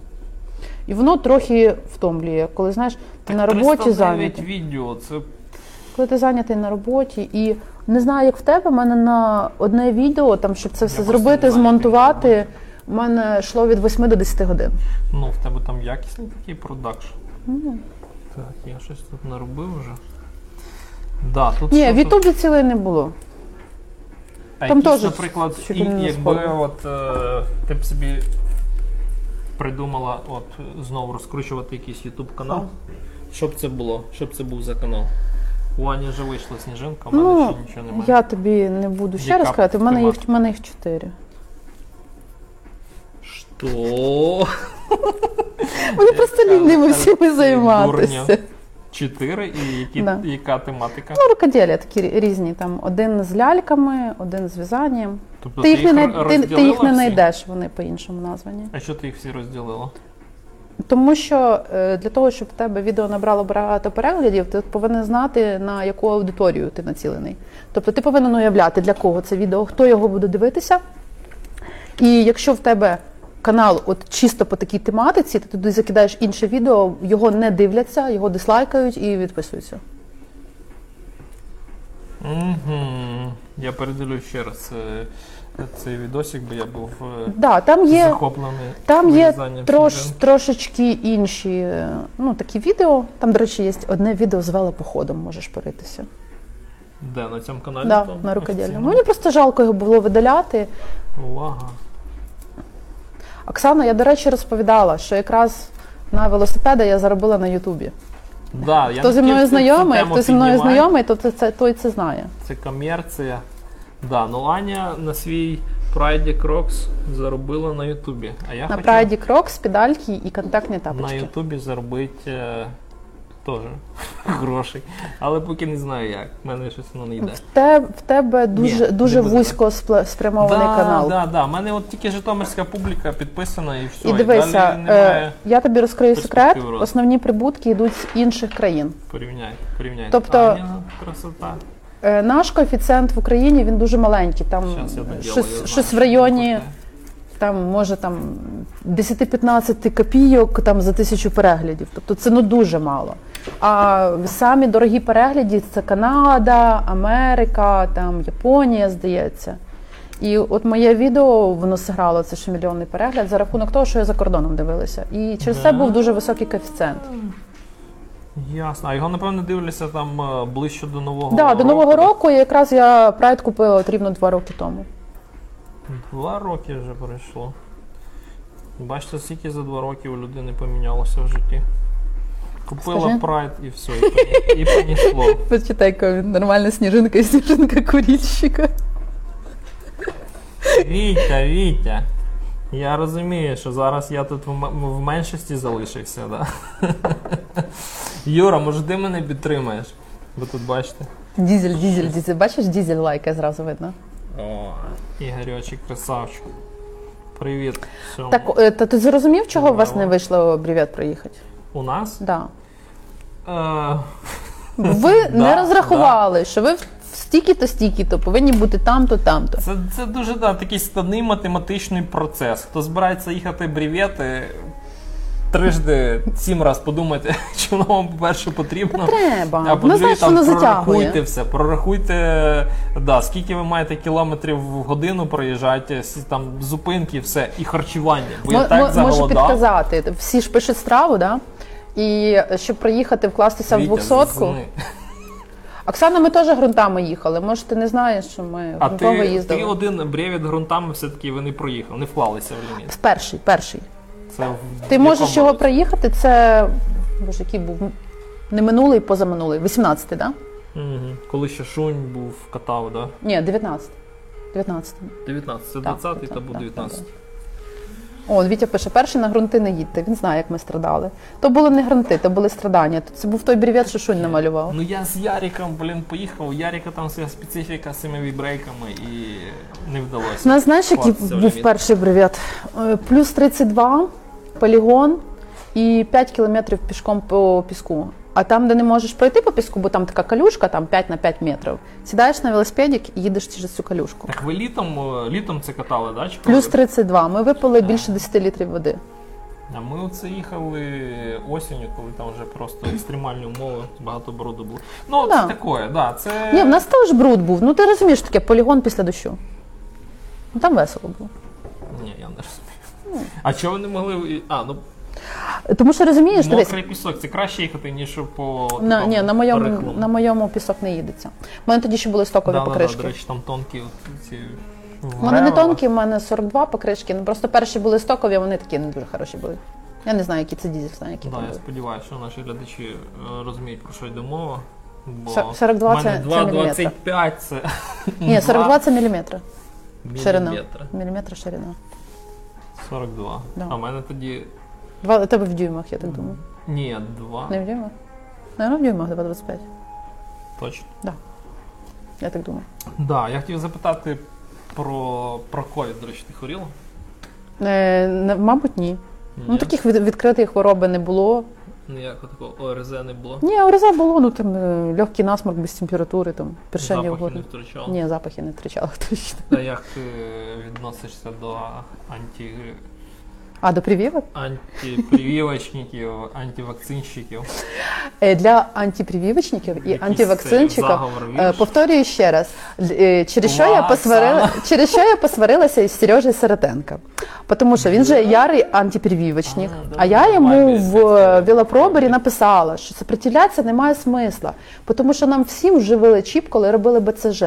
І воно трохи втомлює, коли знаєш, ти на роботі 309 зайнятий. відео, це Коли ти зайнятий на роботі, і не знаю, як в тебе, в мене на одне відео, там, щоб це все просто зробити, змонтувати, в мене йшло від 8 до 10 годин. Ну, в тебе там якісний такий продакшн. Так, я щось тут наробив вже. Да, тут Ні, в тут? Ютубі цілий не було. А там якісь, теж наприклад, і, якби от е, ти б собі придумала от знову розкручувати якийсь YouTube канал. Що б це було? Що б це був за канал? У Ані вже вийшла сніжинка, у мене Ну, ще нічого немає. я тобі не буду ще Яка раз казати, в мене їх, в мене їх чотири. Що? Мені просто лінь всіми займатися. дурня. Чотири і які, Да. яка тематика? Ну, рукоділля такі різні. Там один з ляльками, один з в'язанням. Тобто Ти їх не, ти, ти їх не знайдеш, вони по-іншому названі. А що ти їх всі розділила? Тому що е, для того, щоб в тебе відео набрало багато переглядів, ти повинен знати, на яку аудиторію ти націлений. Тобто ти повинен уявляти, для кого це відео, хто його буде дивитися. І якщо в тебе канал от чисто по такій тематиці, ти туди закидаєш інше відео, його не дивляться, його дислайкають і відписуються. Угу. Я передивлю ще раз е, цей відосик, бо я був е, Да, там є, захоплений. там є трош, трошечки інші е, ну, такі відео. Там, до речі, є одне відео з велопоходом, можеш поритися. Де, на цьому каналі? Да, там на рукоділлі. Мені просто жалко його було видаляти. Увага. Оксана, я, до речі, розповідала, що якраз на велосипеди я заробила на Ютубі. Да, я Хто зі мною знайомий, хто зі мною знайомий, то це, це той це знає. Це комерція. Да, ну Аня на свій прайді Крокс заробила на Ютубі. А я На хотів прайді крокс, педальки і контактні тапочки. на. Ютубі заробити е, теж грошей. Але поки не знаю як. В мене щось воно не йде. В, те, в тебе дуже, Ні, дуже вузько спрямований да, канал. Да, да. У мене от тільки житомирська публіка підписана і все. І дивися, далі немає. е, я тобі розкрию секрет. перспективи. Основні прибутки йдуть з інших країн. Порівняй, порівняй. Тобто- Аня, красота. Е, Наш коефіцієнт в Україні він дуже маленький. Там щось, щось в районі там може там 10-15 копійок там за тисячу переглядів. Тобто це ну дуже мало. А самі дорогі перегляди це Канада, Америка, там Японія, здається. І от моє відео воно зіграло це ж мільйонний перегляд за рахунок того, що я за кордоном дивилася. І через це був дуже високий коефіцієнт. Ясно. А його, напевно, дивляться там е, ближче до нового Да, року. до нового року якраз я прайд купила от рівно два роки тому. Два роки вже пройшло. Бачите, скільки за два роки у людини помінялося в житті. Купила Скажи. прайд і все, і, і понісло. Почитай, нормальна сніжинка і сніжинка курільщика. Вітя, Вітя. Я розумію, що зараз я тут в, меншості залишився, да? Юра, може ти мене підтримаєш? Ви тут бачите? Дізель, дізель, дізель. Бачиш, дізель лайка зразу видно. О, Ігорьочек, красавчик. Привіт. всьому. Так, е, та ти зрозумів, чого у вас не вийшло бревет проїхати? У нас? Да. Ви не розрахували, що ви стільки-то, стільки-то повинні бути там-то, там-то. Це, це дуже да, такий складний математичний процес. Хто збирається їхати брівєти, трижди сім раз подумайте, чи воно вам, по-перше, потрібно. Треба. А по-друге, там воно прорахуйте все. Прорахуйте, да, скільки ви маєте кілометрів в годину проїжджаєте, там зупинки, все, і харчування. Бо я так мо- Можу підказати. Всі ж пишуть страву, да? І щоб приїхати, вкластися в двохсотку. Оксана, ми теж ґрунтами їхали. Може, ти не знаєш, що ми А ґрунтово ти, їздили. ти один бревід ґрунтами все-таки ви не проїхав, не вклалися в ліміт. Перший, перший. Це в Ти якому можеш його році? проїхати. Це боже, який був не минулий, позаминулий. 18-й, да? Мгм. Коли ще шунь був, катав, да? Ні, 19. 19. 19, це Так, 20 так, та був так, 19. О, Вітя пише, перший на ґрунти не їдьте. Він знає, як ми страдали. То були не ґрунти, то були страдання. Це був той брівет, що Шунь намалював. Ну я з Яриком, блін, поїхав. У Ярика там своя специфіка з цими вібрейками і не вдалося. У нас знаєш, який був ліміт. перший бревет? Е, Плюс 32, полігон і 5 кілометрів пішком по піску. А там, де не можеш пройти по піску, бо там така калюшка, там 5 на 5 метрів, сідаєш на велосипедик і їдеш через цю калюшку. Так ви літом, е, літом це катали, да? Чи Плюс 32. Ми випили більше 10 літрів води. А ми оце їхали осінню, коли там вже просто екстремальні умови, багато бруду було. Ну, Да. це таке, да, це... Ні, в нас теж бруд був. Ну ти розумієш, таке полігон після дощу. Ну там весело було. Ні, я не розумію. А чого не могли. А, ну Тому що розумієш, мокрий пісок, це краще їхати, ніж по. на, ні, на моєму, на моєму пісок не їдеться. У мене тоді ще були стокові Да, да, да, покришки. до речі, там тонкі ці. У мене не тонкі, в мене 42 покришки. Ну просто перші були стокові, а вони такі не дуже хороші були. Я не знаю, які це дізель, знаю, які Да, там я були. сподіваюся, що наші глядачі е, розуміють, про що йде мова. Бо 42 мене це- це міліметри. 2,25 це. Ні, 42 це міліметри. Ширина. Міліметр ширина. 42. Да. А в мене тоді. Два, тебе в дюймах, я так думаю. Ні, 2. Не в дюймах? Наверно, в дюймах 2,25. Точно. Я так думаю. Да, я хотів запитати про, про ковід, до речі, ти хворіла? Е, не- мабуть, ні. Ну таких від, відкритої хвороби не було. Ніякого такого ОРЗ не було. Ні, ОРЗ було, ну там е, легкий насморк без температури, там першення Запахи не втрачала. Ні, запахи не втрачала точно. А як ти відносишся до анті... А, до прививок? антипрививочників, антивакцинщиків? Е, Для антипрививочників і Якийсь антивакцинчиків цей заговор е, повторюю ще раз, е, через що, я посварила, через що я посварилася із Сережею Сиротенко. Тому що він же ярий антипрививочник, А, а я йому в велопробері написала, що сопротивлятися немає смисла, тому що нам всім вживили чіп, коли робили БЦЖ.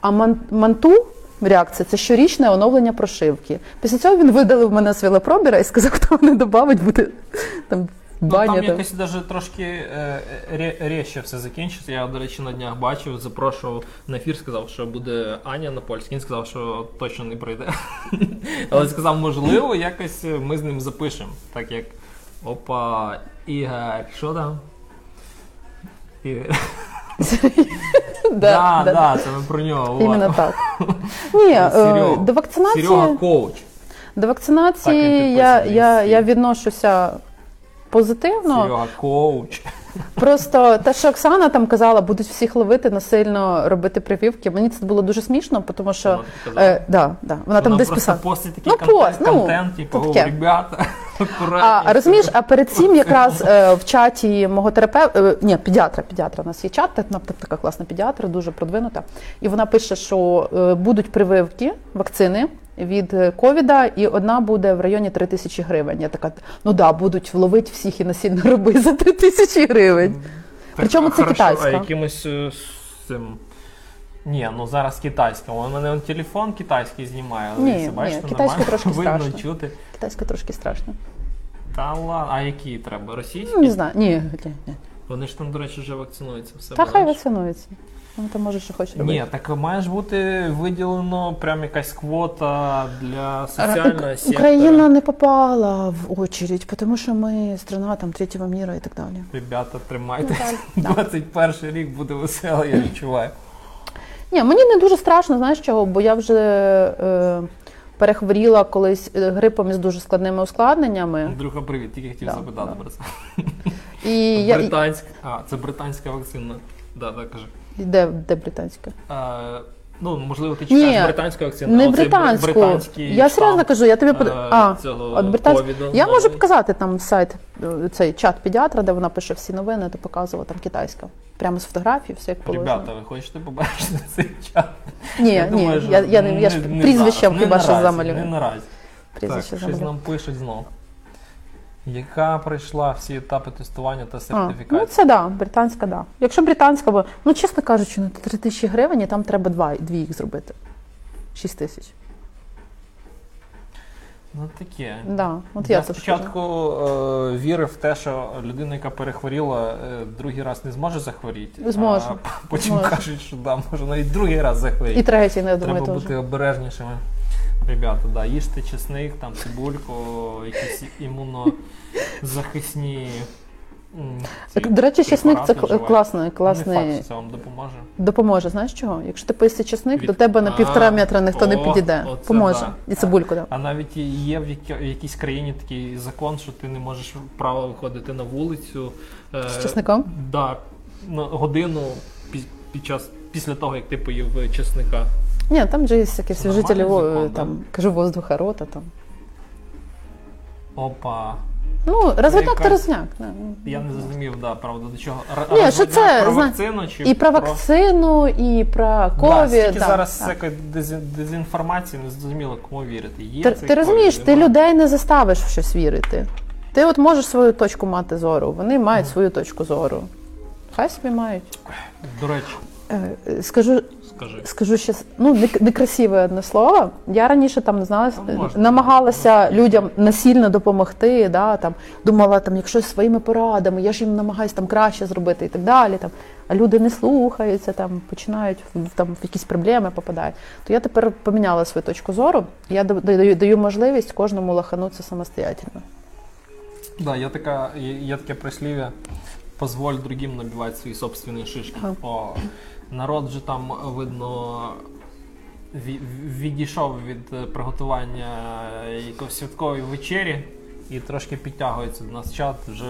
А ман- манту реакція це щорічне оновлення прошивки. Після цього він видалив мене з велопробера і сказав, хто мене додавить, буде там Ну, там там. якось даже трошки е, ре- все закінчиться. Я, до речі, на днях бачив, запрошував на ефір, сказав, що буде Аня на польській. Він сказав, що точно не прийде. Але сказав, можливо, якось ми з ним запишемо. Так як опа, Ігор, що там? Ігор. Да, да, це ми про нього. Іменно так. Ні, е, до вакцинації, Серега коуч. до вакцинації я, я, я відношуся позитивно. Серега коуч. Просто те, що Оксана там казала, будуть всіх ловити насильно робити прививки. Мені це було дуже смішно, тому що Вона е, да, да, вона там десь писала. постить такий Ну, контент, пост, ну, контент, типу, то «О, таке. ребята, А, розумієш, а перед цим якраз е, в чаті мого терапевта, е, ні, педіатра, педіатра, у нас є чат, та- така класна педіатра, дуже продвинута. І вона пише, що е, будуть прививки, вакцини від е, ковіда, і одна буде в районі 3 тисячі гривень. Я така, ну да, будуть вловити всіх і насильно робити за 3 тисячі гривень. Так, Причому це хорошо, китайська. А якимось е, цим. Ні, ну зараз китайська. У мене телефон китайський знімає, але Ні, це, ні, бачите, нормально трошки видно, страшно. чути. Китайська трошки страшно. Та ладно, а які треба? Російські? Ну, не знаю. Ні, ні, ні. Вони ж там, до речі, вже вакцинуються все. Та хай бачиш? вакцинується. Ну, то може, що хоче робити. Ні, так має ж бути виділено прям якась квота для соціального сектора. Україна не попала в очередь, тому що ми страна там третього міра і так далі. Ребята, тримайтесь. Ну, так, 21 рік буде веселий, я відчуваю. Ні, мені не дуже страшно, знаєш чого, бо я вже е, перехворіла колись е, грипом із дуже складними ускладненнями. Друга, привіт, тільки хотів Да, запитати да. про це. І я, і- Британська. А, це британська вакцина. Да, так кажи. де, де британська? А, ну, можливо, ти Ні, чекаєш британську вакцину, Не британську. британський Я серйозно кажу, я тобі под... е, а, цього от британську. Я можу показати там сайт, е, цей чат педіатра, де вона пише всі новини, то показувала там китайська. Прямо з фотографій, все як положено. Ребята, ви хочете побачити цей чат? Ні, Я ні, думаю, я, я, не, я ж прізвищем хіба що замалюю. Не наразі. Прізвище так, щось нам пишуть знов. Яка пройшла всі етапи тестування та А, ну це да, британська, да. Якщо британська, бо ну чесно кажучи, на 3 тисячі гривень і там треба два, дві їх зробити. 6 тисяч. Ну таке. Да, от я я спочатку е, вірив в те, що людина, яка перехворіла, е, другий раз не зможе захворіти. Зможе. А потім Зможе. кажуть, що да, може навіть другий раз захворіти. І третій, не я Треба думаю, бути обережнішими. Ребята, да, їжте чесник, там цибульку, якісь імунозахисні ці До речі, чесник це препарати кл- класний, Не факт, це вам допоможе. допоможе. Знаєш чого? Якщо ти поїси чесник, Від- до тебе на півтора метра ніхто не підійде. оце Поможе. да. І цибульку, так. А навіть є в, якійсь країні такий закон, що ти не можеш право виходити на вулицю. е, З чесником? Да, на годину під, під час після того, як ти поїв чесника. Ні, там же є всякі Це свіжителі, нормальний да? там, кажу, воздуха рота. Там. Опа. Ну, розвиток то розняк. Я не зрозумів, да, правда, до чого. Ні, що це, про вакцину чи І про вакцину, і про ковід. да, зараз так. всякої дезін- дезінформації, не зрозуміло, кому вірити. Є Ти, ти розумієш, ти людей не заставиш в щось вірити. Ти от можеш свою точку мати зору, вони мають свою точку зору. Хай собі мають. До речі, Е, Скажу, скажи. скажу ще ну не- некрасиве одне слово. Я раніше там не знала, Ну, можна. намагалася людям насильно допомогти. Да, там думала, там, якщо своїми порадами, я ж їм намагаюся там краще зробити і так далі. Там, а люди не слухаються, там починають там в якісь проблеми попадають. То я тепер поміняла свою точку зору. Я даю, даю можливість кожному лаханутися самостоятельно. Да, я така, є таке прислів'я. Позволь другим набивати свої собственні шишки. Ага. О, народ же там, видно, відійшов від е, приготування якоїсь святкової вечері і трошки підтягується до нас чат. Вже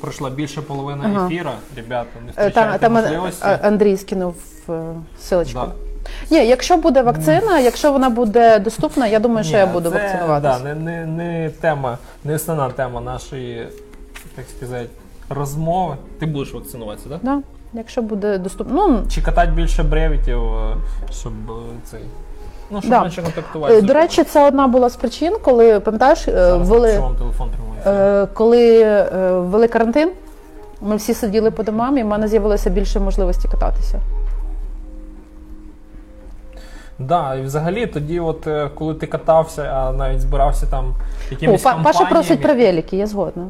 пройшла більше половини Ага. ефіра. Ребята, не Е, втрачайте Там, там е, можливості. е, Андрій скинув е, силочку. Да. Ні, якщо буде вакцина, якщо вона буде доступна, я думаю, що Ні, я буду це, вакцинуватися. Да, не, не, не тема, не основна тема нашої, так сказати, розмови. Ти будеш вакцинуватися, так? Да? Да, якщо буде доступно. Ну, Чи катати більше бревітів, е, щоб е, цей. Ну, щоб Да. менше контактувати. е, до речі, це одна була з причин, коли пам'ятаєш, Зараз ввели, вам телефон прямої е, коли ввели карантин, ми всі сиділи по домам, і в мене з'явилося більше можливості кататися. Да, і взагалі тоді, от коли ти катався, а навіть збирався там О, якимись Па- Паша просить про велики, я згодна.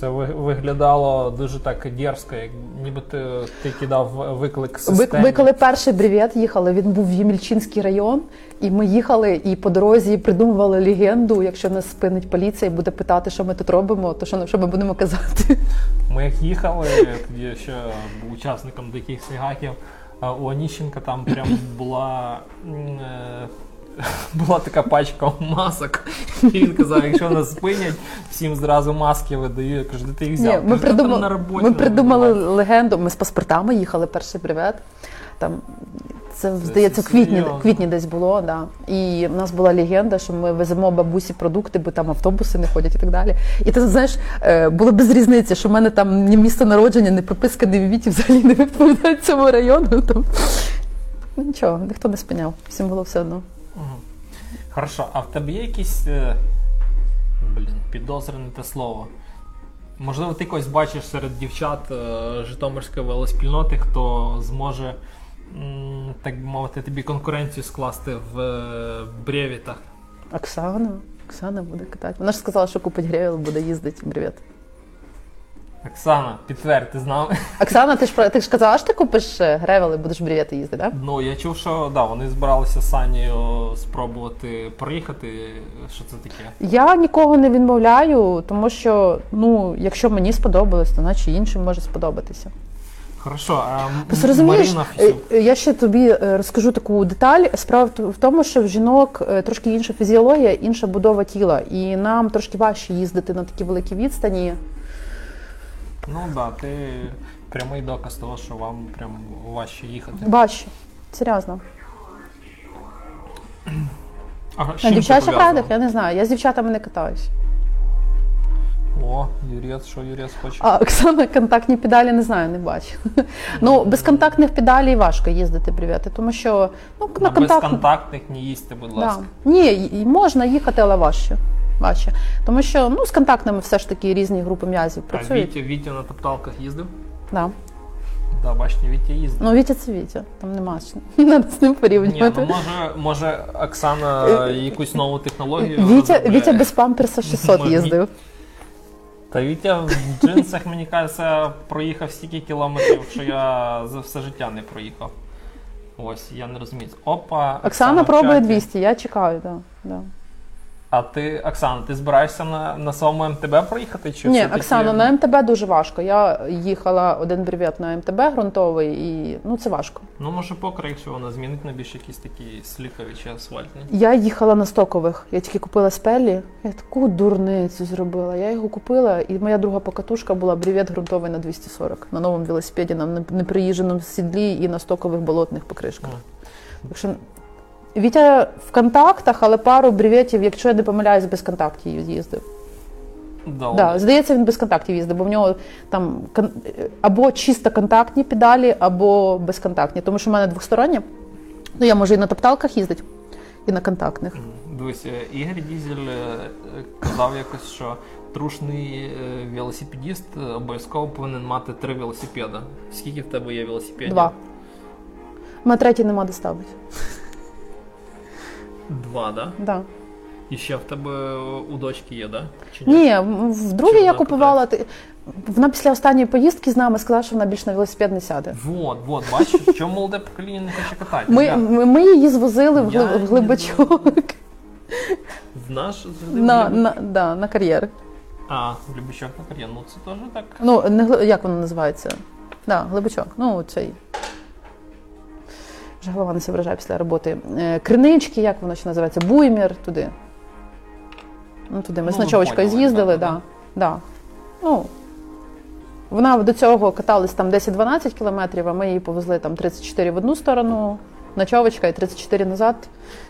Це виглядало дуже так дерзко, як ніби ти, ти кидав виклик Ви, системі. ви коли перший бревет їхали, він був в Ємільчинський район, і ми їхали і по дорозі придумували легенду. Якщо нас спинить поліція і буде питати, що ми тут робимо, то що, що ми будемо казати. Ми як їхали, тоді ще був учасником диких сігаків, а у Оніщенка там прям була. Була така пачка масок. І він казав, якщо нас спинять, всім зразу маски видаю. Я кажу, де ти їх взяв? Ні, ми, Кажу, «Та там придумали, на роботі ми придумали видавали». легенду. Ми з паспортами їхали перший привет. Там це здається, в квітні, серйозно? квітні десь було. Да. І в нас була легенда, що ми веземо бабусі продукти, бо там автобуси не ходять і так далі. І ти знаєш, е, було без різниці, що в мене там ні місце народження, ні прописка, ні віті взагалі не відповідають цьому району. Там. Ну, нічого, ніхто не спиняв, всім було все одно. Хорошо, а в тебе є якісь. е, Блін, підозрене те слово. Можливо, ти когось бачиш серед дівчат е, Житомирської велоспільноти, хто зможе, так би мовити, тобі конкуренцію скласти в е, бревітах. Оксана, Оксана буде катати. Вона ж сказала, що купить gravel, буде їздити. Привіт. Оксана, підтвердь, ти знав? Оксана, ти ж про- ти ж казала, що ти купиш е, gravel і будеш бревети їздити, так? Ну, я чув, що да, вони збиралися з спробувати проїхати. Що це таке? Я нікого не відмовляю, тому що ну, якщо мені сподобалось, то наче іншим може сподобатися. Хорошо, а м- Просто розумієш, Маріна е, Фісюк. е, я ще тобі е, розкажу таку деталь. Справа в т- в тому, що в жінок е, трошки інша фізіологія, інша будова тіла, і нам трошки важче їздити на такі великі відстані. Ну так, да, ти прямий доказ того, що вам прям важче їхати. Важче. Серйозно. А, На дівчачих радах я не знаю. Я з дівчатами не катаюсь. О, Юрець, що Юрець хоче? А Оксана контактні педалі не знаю, не бачу. Ну, без контактних педалей важко їздити брів'яти, тому що ну, на контакт... безконтактних не їсти, будь Да. ласка. Ні, можна їхати, але важче. Важче. Тому що ну, з контактними все ж таки різні групи м'язів А працюють. Вітя, Вітя на топталках їздив? Да. Да, бачите, Вітя їздив. Ну, Вітя це Вітя, там нема чим. Надо з ним Ні, порівнювати. ну може, може Оксана якусь нову технологію. Вітя, розробляє. Вітя без памперса 600 їздив. Та Вітя в джинсах, мені кажеться, проїхав стільки кілометрів, що я за все життя не проїхав. Ось, я не розумію. Опа. Оксана в пробує чаті. 200, я чекаю, да, да. А ти, Оксана, ти збираєшся на, на своєму МТБ проїхати? Чи Ні, Оксана, на МТБ дуже важко. Я їхала один бревет на МТБ ґрунтовий, і ну це важко. Ну, може, покра, якщо вона змінить на більш якісь такі слікові чи асфальтні. Я їхала на стокових. Я тільки купила спелі. Я таку дурницю зробила. Я його купила, і моя друга покатушка була бревет ґрунтовий на 240 на новому велосипеді, на неприїждженому сідлі і на стокових болотних покришках. Мгм. Так що Вітя в контактах, але пару бреветів, якщо я не помиляюсь, без контактів їздив. Да, Да, здається, він без контактів їздив, бо в нього там або чисто контактні педалі, або безконтактні. Тому що в мене двосторонні. Ну, я можу і на топталках їздити, і на контактних. Дивись, е, Ігор Дізель е, казав якось, що трушний е, велосипедіст обов'язково повинен мати три велосипеда. Скільки в тебе є велосипедів? Два. У мене третій нема де ставити. Два, да? Да. І ще в тебе у дочки є, да? Чи Ні, в- вдруге я купувала. ти- Вона після останньої поїздки з нами сказала, що вона більше на велосипед не сяде. Вот, вот, бачиш, чому молоде покоління не хоче кататися. Ми, ми, ми її звозили в, Я в глибачок В наш на, на, да, на кар'єр. А, в Любичок на кар'єр. Ну це теж так. Ну, не як воно називається? Да, глибочок. Ну, цей. Вже голова не соображає після роботи. Е, Кринички, як воно ще називається? Буймір, туди. Ну, туди. Ми з Ну, ночовочкою поняли, з'їздили, да, да, да. Ну, вона до цього каталась там 10-12 кілометрів, а ми її повезли там 34 в одну сторону, ночовочка і 34 назад.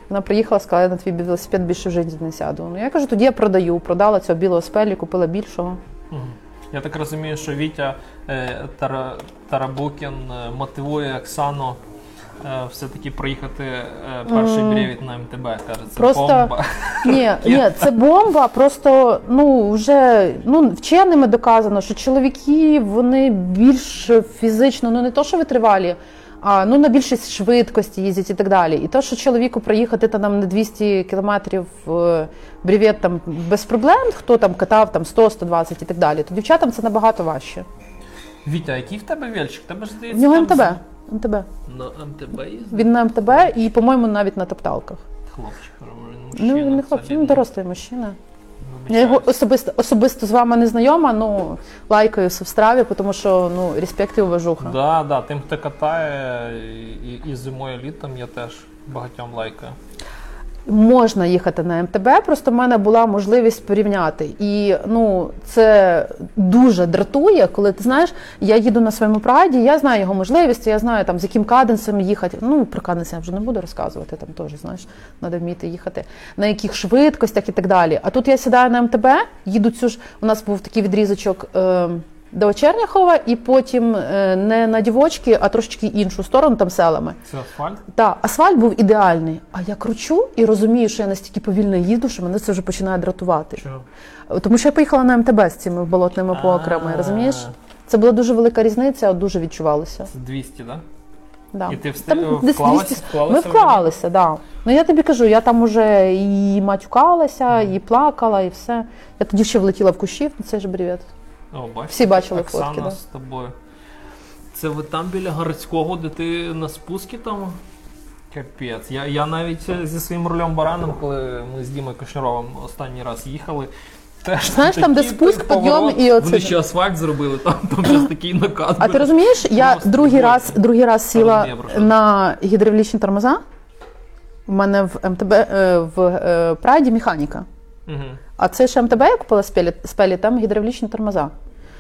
Вона приїхала, сказала, я на твій велосипед більше в житті не сяду. Ну я кажу, тоді я продаю. Продала цього білого спелі, купила більшого. Я так розумію, що Вітя е, Тара, Тарабукін е, мотивує Оксану все-таки проїхати е, перший Мгм. на МТБ. Каже, це Просто- бомба. Ні, ні, це бомба. Просто ну вже ну вченими доказано, що чоловіки вони більш фізично, ну не то, що витривалі, а ну на більшість швидкості їздять і так далі. І то, що чоловіку проїхати та нам на 200 кілометрів е, бревет там без проблем, хто там катав там 100-120 і так далі, то дівчатам це набагато важче. Вітя, який в тебе вельчик? Тебе ж В здається. нього там МТБ. МТБ. На МТБ їздить? Він на МТБ і, по-моєму, навіть на топталках. Хлопчик, він Ну він не хлопчик, він дорослий мужчина. Я його особисто особисто з вами не знайома, ну лайкаю в страві, тому що ну респект і уважуха. Да, да, тим, хто катає і, і зимою, і літом, я теж багатьом лайкаю. Можна їхати на МТБ, просто в мене була можливість порівняти. І ну це дуже дратує, коли ти знаєш, я їду на своєму прайді, я знаю його можливості, я знаю там з яким каденсом їхати. Ну про каденс я вже не буду розказувати, там теж знаєш, треба вміти їхати, на яких швидкостях і так далі. А тут я сідаю на МТБ, їду цю ж. У нас був такий відрізочок. Е, до Черняхова, і потім е, не на дівочки, а трошечки іншу сторону, там селами. Це асфальт? Так, асфальт був ідеальний. А я кручу і розумію, що я настільки повільно їду, що мене це вже починає дратувати. Чого? Тому що я поїхала на МТБ з цими болотними покрами, розумієш? Це була дуже велика різниця, дуже відчувалося. Це 200, так? Да. І ти встиг- Там десь вклалася- 200 вклалася Ми вклалися, да. Ну я тобі кажу, я там уже і матюкалася, і плакала, і все. Я тоді ще влетіла в кущів на цей же бревет. О, бачиш, Всі бачили Оксана фотки, да. з тобою. Це ви там біля городського, де ти на спускі там? Капець. Я, я навіть е, зі своїм рулем бараном, коли ми з Дімою Кошнєровим останній раз їхали. Теж Знаєш, там, де такий спуск, поворот. підйом і оце- Вони ще асфальт зробили, там, там щось такий накат. А ти розумієш, я Просто другий раз, другий раз сіла Розумію, про що. на гідравлічні тормоза. У мене в МТБ е, в е, Прайді механіка. Угу. А це ще МТБ я купила Spelli, Spelli там гідравлічні тормоза.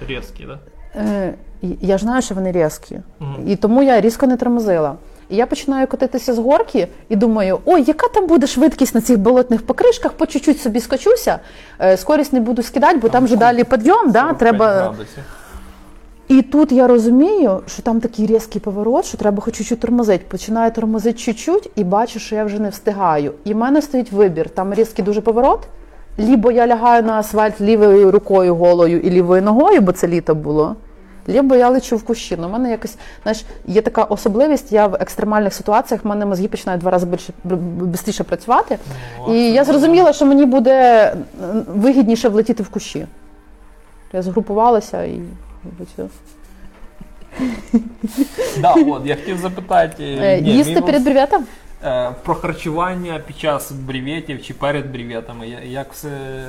Різкий, так? Е, я ж знаю, що вони різкі. Мгм. І тому я різко не тормозила. І я починаю котитися з горки і думаю, ой, яка там буде швидкість на цих болотних покришках, по чуть-чуть собі скочуся, е, скорість не буду скидати, бо там, вже далі підйом, да, треба. І тут я розумію, що там такий різкий поворот, що треба хоч чуть-чуть тормозити. Починаю тормозити чуть-чуть і бачу, що я вже не встигаю. І в мене стоїть вибір. Там різкий дуже поворот. Лібо я лягаю на асфальт лівою рукою голою і лівою ногою, бо це літо було. Лібо я лечу в кущі. Ну, в мене якось, знаєш, є така особливість, я в екстремальних ситуаціях в мене мозги починають два рази більше швидше працювати. І я зрозуміла, що мені буде вигідніше влетіти в кущі. Я згрупувалася і. Да, от, я хотів запитати. Е, Їсти перед е, про харчування під час бревєтів чи перед бревєтами. Як все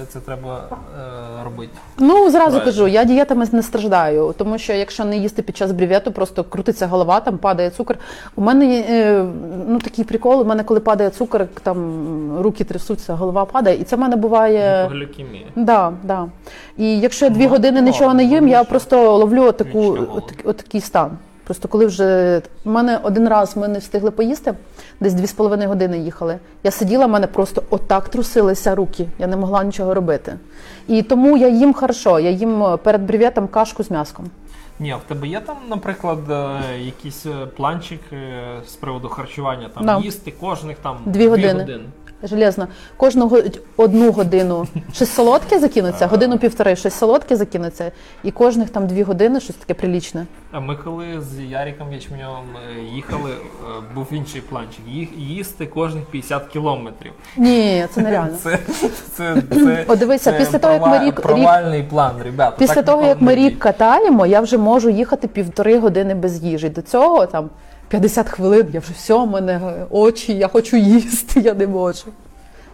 це треба е, робити? Ну, зразу Правильно. кажу, я дієтами не страждаю, тому що якщо не їсти під час бревєту, просто крутиться голова, там падає цукор. У мене е, ну, такий прикол, у мене коли падає цукор, там руки трясуться, голова падає, і це в мене буває. Глюкемія. Да, да. І якщо я дві Ну, години ладно, нічого не їм, ну, я просто ловлю отаку, Вічно голод. от, отакий стан. Просто коли вже у мене один раз ми не встигли поїсти, десь дві з половиною години їхали. Я сиділа, в мене просто отак трусилися руки. Я не могла нічого робити. І тому я їм хорошо, я їм е, перед бревєтом кашку з м'яском. Ні, а в тебе є там, наприклад, е, якийсь е, планчик з приводу харчування, там Да. їсти кожних там Дві години. Железно. Кожну одну годину щось солодке закинуться, годину півтори щось солодке закинуться, і кожних там дві години щось таке прилічне. А ми коли з Яриком Ячменьовим е, їхали, е, був інший планчик. Їх їсти кожних 50 кілометрів. Ні, це нереально. Це, це, це, О, дивися, це після того, як ми рік- рік- провальний план, ребята. Після так того, як ми рік катаємо, я вже можу їхати півтори години без їжі. До цього там 50 хвилин, я вже все, в мене очі, я хочу їсти, я не можу.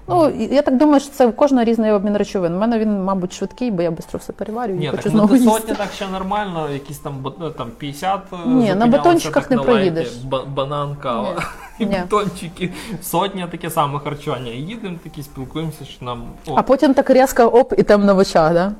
Ну, я так думаю, що це в кожного різний обмін речовин. У мене він, мабуть, швидкий, бо я швидко все переварюю і Ні, хочу так ну, знову до їсти. сотні так ще нормально, якісь там, бат- ну, там 50 е, Ні, на батончиках так не на лайті, проїдеш. ба- банан, кава. І Ні. батончики, сотня таке саме харчування. І їдемо такі, спілкуємося, що нам. О, А потім так різко оп, і темно в очах, да?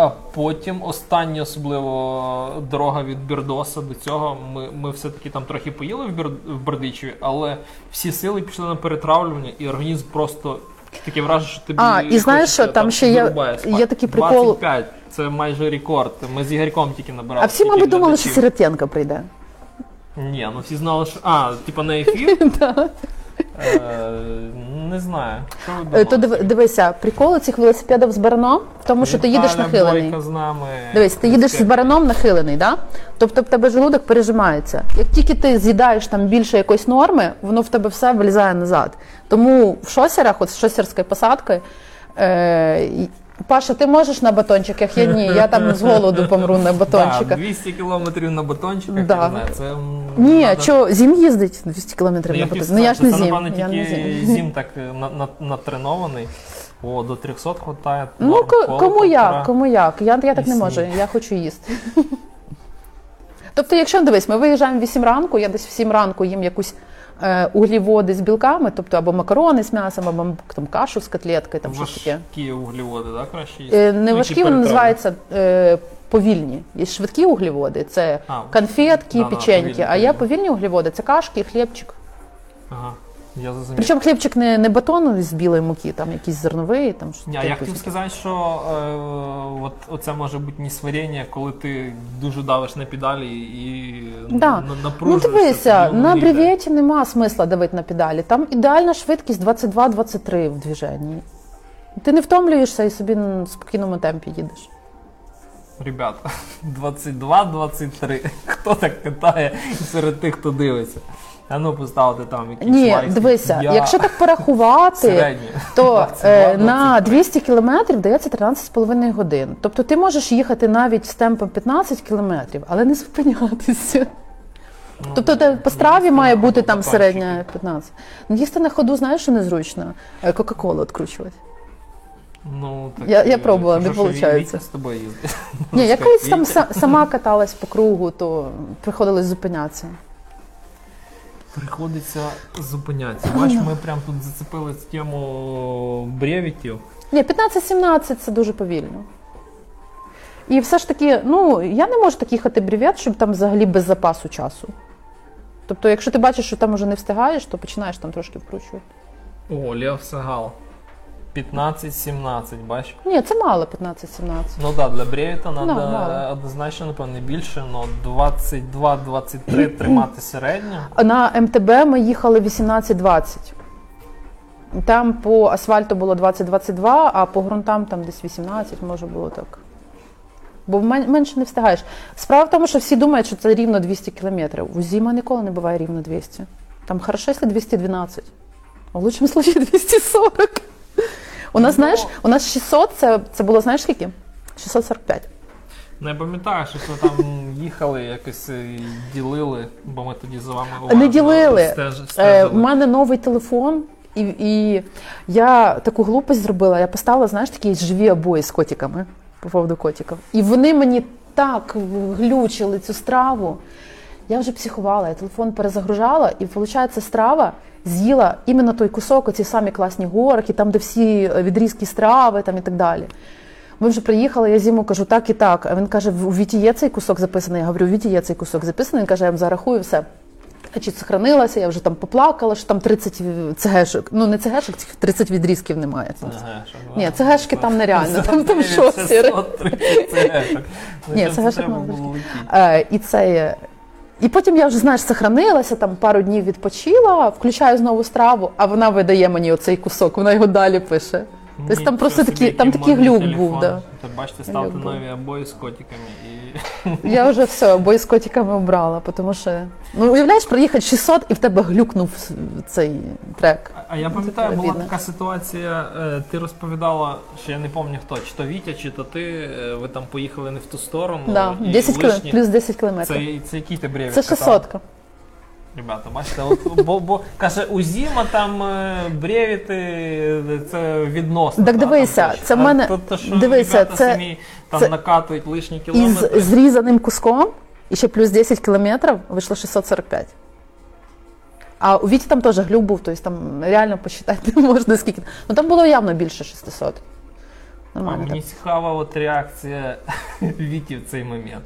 А потім остання, особливо дорога від Бірдоса до цього. Ми, ми все-таки там трохи поїли в, Бір, в Бердичеві, але всі сили пішли на перетравлювання, і організм просто таке враження, що тобі А, і знаєш що, там ще є- є такий прикол- 25, це майже рекорд. Ми з Ігорьком тільки набирали. А всі, мабуть, думали, що. Сиротенко прийде. Ні, ну всі знали, що. А, типа на ефір? Е, Не знаю. Що ви Е, То дивися, прикол цих велосипедів з бараном в тому, що ти їдеш Віталя нахилений. Бойко з нами. Дивись, ти їдеш з бараном нахилений, да? тобто в тебе желудок пережимається. Як тільки ти з'їдаєш там більше якоїсь норми, воно в тебе все вилізає назад. Тому в шосерах, от з шосерською посадкою, е, Паша, ти можеш на батончиках? Я ні, я там з голоду помру на батончиках. 200 кілометрів на батончиках, Да. не знаю, це... м, Ні, надо- що зім їздить 200 кілометрів Ну, на батончиках. Ну я ж не зім. Це, напевно, Я не тільки зім. зім так е, на, на, натренований. О, до 300 хватає. Ну, норм, ко- коло кому полтора. як, кому як. Я, я так не можу, я хочу їсти. Тобто, якщо дивись, ми виїжджаємо в 8 ранку, я десь в 7 ранку їм якусь угліводи з білками, тобто або макарони з м'ясом, або там кашу з котлеткою, там щось таке. Важкі так, краще? Е, не Ну, важкі, вони називаються е, повільні. Є швидкі угліводи, це А, конфетки, печеньки, повільні, а є повільні. повільні угліводи, це кашки, хлібчик. Ага, я зрозумів. Причому хлібчик не, не батон з білої муки, там якийсь зерновий, там щось Ні, я хотів сказати, що е, от, оце може бути несварення, коли ти дуже давиш на педалі і Да. на- Ну дивися, на бревєті нема смисла давити на педалі. Там ідеальна швидкість 22-23 в движенні. Ти не втомлюєшся і собі на спокійному темпі їдеш. Ребята, 22-23. Хто так катає серед тих, хто дивиться? А ну поставити там якийсь Ні, лайк. дивися, Я якщо так порахувати, то 22, е, на 23. 200 кілометрів дається 13,5 годин. Тобто ти можеш їхати навіть з темпом 15 кілометрів, але не зупинятися. Ну, Тобто по страві має бути там батончики. середня 15. Ну, їсти на ходу, знаєш, що незручно? Е, Кока-колу відкручувати. Ну, так, Я- я пробувала, не получається. З тобою їздить. Ні, я колись там сама каталась по кругу, то приходилось зупинятися. Приходиться зупинятися. Бач, ми прям тут зацепили тему бревітів. Ні, 15-17 це дуже повільно. І все ж таки, ну, я не можу так їхати бревет, щоб там взагалі без запасу часу. Тобто, якщо ти бачиш, що там уже не встигаєш, то починаєш там трошки вкручувати. О, Лев Сагал. 15-17, бач. Ні, це мало 15-17. Ну да, для бревіта Да, треба мало. однозначно, напевно, не більше, але 22-23 тримати середньо. На МТБ ми їхали 18-20. Там по асфальту було 20-22, а по ґрунтам там десь 18, може було так. Бо менше не встигаєш. Справа в тому, що всі думають, що це рівно 200 кілометрів. У зима ніколи не буває рівно 200. Там хорошо, якщо 212. А в лучшому случае 240. У нас, Ну, знаєш, у нас 600, це, це було, знаєш скільки? 645. Ну, я пам'ятаю, що ви там їхали, якось е, ділили, бо ми тоді за вами Не уважно ділили. стеж- Е, стежили. У мене новий телефон, і, і я таку глупость зробила. Я поставила, знаєш, такі живі обої з котиками по поводу котиків. І вони мені так глючили цю страву. Я вже психувала, я телефон перезагружала, і виходить, страва з'їла іменно той кусок, оці самі класні горки, там, де всі е, відрізки страви там, і так далі. Ми вже приїхали, я зіму кажу так і так. А він каже: у Віті є цей кусок записаний. Я говорю, у Віті є цей кусок записаний. Він каже, я вам зарахую все. Значить, сохранилася, я вже там поплакала, що там 30 цегешок. Ну не цегешок, 30 відрізків немає. Ага, Ні, цегешки там нереально, там, там що 630 сіре. цегешок. Ну, Ні, цегешок. Е, і це. І потім я вже, знаєш, сохранилася, там пару днів відпочила, включаю знову страву, а вона видає мені оцей кусок, вона його далі пише. Тобто там просто такі, там такий глюк був. Да. Та бачите, ставте Глюк нові обої з котиками і Я вже все, бой з котиками обрала, тому що ну уявляєш, приїхати 600 і в тебе глюкнув цей трек. А я пам'ятаю, була така ситуація. е, Ти розповідала, що я не пам'ятаю хто, чи то Вітя, чи то ти. е, Ви там поїхали не в ту сторону. Да, і 10 км, лишні- плюс 10 кілометрів. Це, це який ти бревік Це катав? 600. Ребята, бачите, от, бо, бо каже, у Зіма там е, бревіти, е, це відносно. Так та, дивися, там, це в мене- то- то, що дивися, ребята це- самі там це- накатують лишні Із зрізаним куском і ще плюс 10 кілометрів вийшло 645. А у Віті там теж глюк був, тобто там реально посчитати не можна скільки. Ну там було явно більше 600. А мені цікава от реакція Віті в цей момент.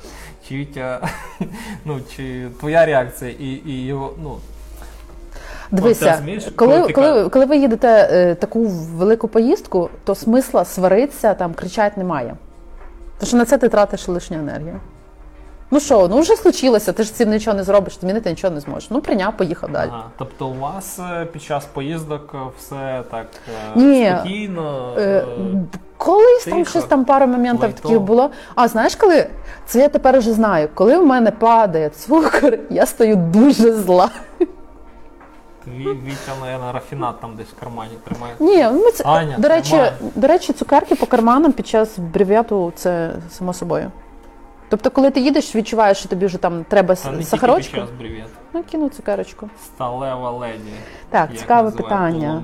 Чи Вітя, ну, чи твоя реакція і, і його, ну, Дивися, коли, коли коли ви їдете е, таку велику поїздку, то смисла сваритися, там, кричати немає. Тому що на це ти тратиш лишню енергію. Ну що, ну вже случилося, ти ж цим нічого не зробиш, змінити нічого не зможеш. Ну, прийняв, поїхав далі. ага. тобто у вас е, під час поїздок е, все так е, Ні. спокійно. Е, Колись там щось там пару моментів лайтово. таких було. А знаєш, коли це я тепер вже знаю, коли в мене падає цукор, я стою дуже зла. Ві- Вітя, наверное, рафінат там десь в кармані тримає. Ні, ну це Аня, до речі, тримай. до речі, цукерки по карманам під час брев'яту це само собою. Тобто, коли ти їдеш, відчуваєш, що тобі вже там треба Та не тільки сахарочку, під час привіт. ну кину цукерочку. Сталева леді. Так, як цікаве називають питання.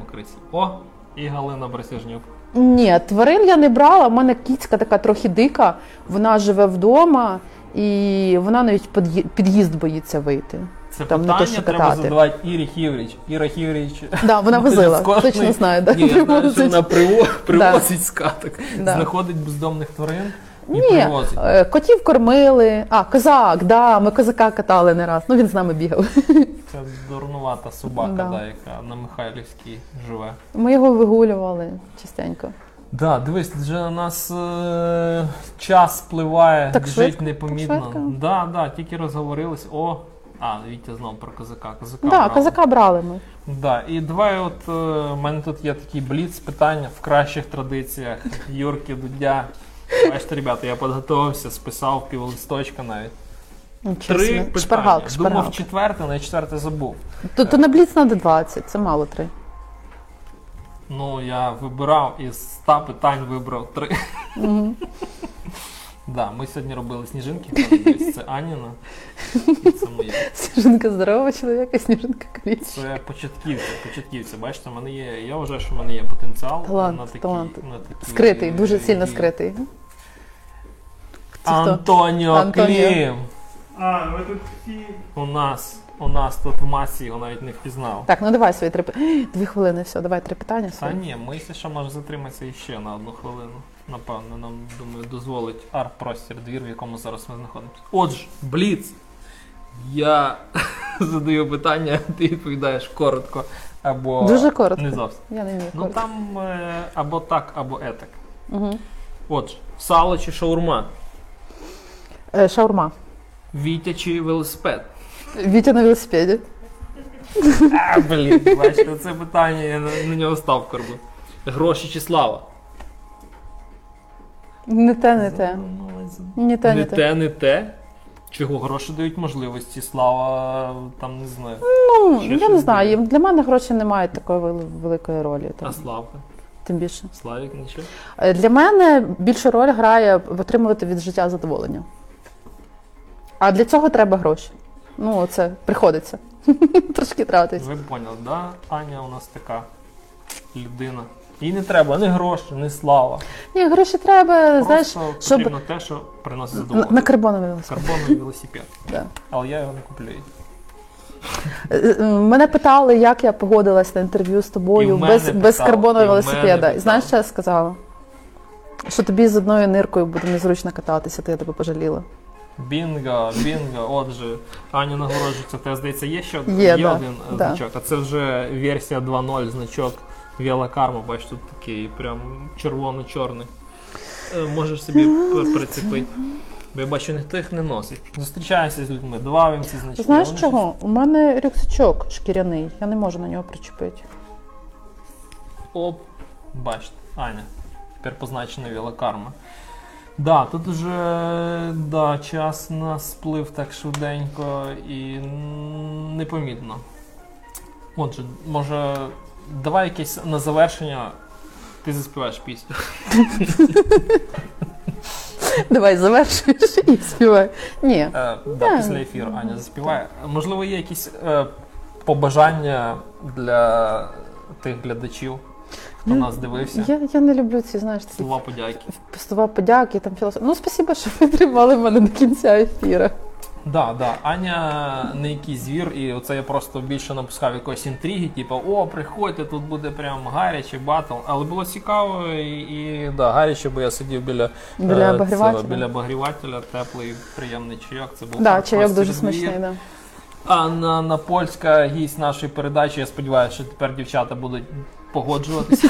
О, і Галина Брасяжнюк. Ні, тварин я не брала. У мене кіцька така трохи дика. Вона живе вдома і вона навіть під'ї- під'їзд боїться вийти. Це Там не то, питання що треба катати. задавати Ірі Хівріч. Іра Хівріч. Да, вона возила, з точно знаю. Да, Ні, я знаю, що вона приво- привозить скаток. Да. Знаходить бездомних тварин Ні, привозить. е, котів кормили. А, козак, да, ми козака катали не раз. Ну він з нами бігав. Це дурнувата собака, Да. да. яка на Михайлівській живе. Ми його вигулювали частенько. Да, дивись, вже у нас е, час спливає, Так біжить швидко? непомітно. Так швидко? Да, да, тільки розговорились. О, а, Вітя знов про козака. Козака Да, брали. козака брали ми. Да, і давай, от е, у мене тут є такий бліц питання в кращих традиціях. Юрки, Дудя. Бачите, ребята, я підготувався, списав пів листочка навіть. Нічого Три собі. питання. Шпаргалка, Думав шпаргалка. четверте, але четверте забув. То, то на бліц треба 20, це мало три. Ну, я вибирав із 100 питань вибрав три. Да, ми сьогодні робили сніжинки. Ось Це Аніна. І це моя. Сніжинка здорова чоловіка, сніжинка корічка. Це початківці, початківці. Бачите, в мене є. Я вважаю, що в мене є потенціал Талант, на такі, талант. на такі Скритий, дуже сильно дії. скритий. Антоніо Антоніо. Клім. А, ви тут всі. У нас, у нас тут в масі його навіть не впізнав. Так, ну давай свої три питання. Дві хвилини, все, давай три питання. Та свої. ні, ми якщо що може затриматися іще на одну хвилину. Напевно, нам думаю, дозволить арт-простір двір, в якому зараз ми знаходимося. Отже, Бліц. Я задаю питання, ти відповідаєш коротко або Дуже коротко. не зовсім. Я не вмію Ну коротко. там е, або так, або етак. Угу. Отже, сало чи шаурма, Е, шаурма. Вітя чи велосипед. Вітя на велосипеді. А, блін, бачите, це питання, я на, на нього став корбу. Гроші чи слава? Не те, не те. Не те, не те. не те. Чого гроші дають можливості, слава там не знаю. Ну, Ще я щось не знаю. буде. Для мене гроші не мають такої вели- великої ролі. А Там, славка. тим більше. Славік, нічого. Е, Для мене більшу роль грає отримувати від життя задоволення. А для цього треба гроші. Ну, це приходиться. Трошки тратить. Ви поняли, да? Аня у нас така людина. Їй не треба ні гроші, ні слава. Ні, гроші треба, знаєш, Просто щоб потрібно те, що приносить на, задоволення. на карбоновий велосипед. Карбоновий велосипед. Да. Але я його не куплю. Е, е, Мене питали, як я погодилась на інтерв'ю з І тобою в мене без, без питали, карбонового і в мене велосипеда. І питали. знаєш, що я сказала? Що тобі з одною ниркою буде незручно кататися, то я тебе пожаліла. Бінго, бінго, отже, Аня нагороджується. Те, здається, є ще Є, да, один е, да. значок. А це вже версія 2.0 значок Велокарма. Бачиш, тут такий прям червоно-чорний. Е, Можеш собі прицепити. Бо я бачу, ніхто їх не носить. Зустрічаюся з людьми, давав їм ці значки. Знаєш вони чого? У мене рюкзачок шкіряний, я не можу на нього причепити. Оп, бачите, Аня. Тепер позначена велокарма. Да, тут уже да, час нас сплив так швиденько і непомітно. Отже, може, давай якесь на завершення. Ти заспіваєш пісню. Давай завершуєш і співай. Ні. Е, Да. після ефіру Аня заспіває. Можливо, є якісь е, побажання для тих глядачів, хто Ну, нас дивився. Я, я не люблю ці, знаєш, такі Слова подяки. слова подяки, там філософ. Ну, спасибо, що ви тримали мене до кінця ефіру. Да, да. Аня не якийсь звір, і оце я просто більше напускав якоїсь інтриги, типу, о, приходьте, тут буде прям гаряче, батл. Але було цікаво і, і да, гаряче, бо я сидів біля, Біля е, обогрівателя. біля обогрівателя, теплий, приємний чайок. Це був Да, чайок дуже звір. смачний, да. Анна Напольська гість нашої передачі. Я сподіваюся, що тепер дівчата будуть погоджуватися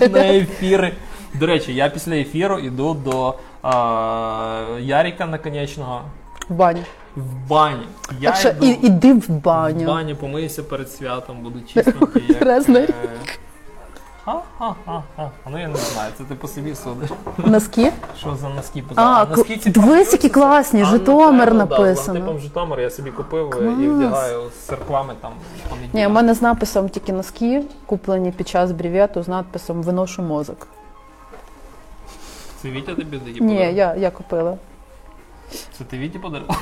на ефіри. До речі, я після ефіру йду до е, Яріка Наконечного В бані. в бані. Я так що йду і, іди в баню. в баню. бані, помиюся перед святом, буду чистенький. як, е, Ха-ха-ха. Ну я не знаю, це ти по собі судиш. Носки? Що за носки А, поза? носки ці дивись, які класні, А, Житомир напевно, да, написано. логотипом Житомир я собі купив і Клас. вдягаю з церквами там. Ні, у мене з написом тільки носки, куплені під час бревєту з надписом Виношу мозок. Це Вітя тобі такі Ні, я, я купила. Це ти Віті подарував?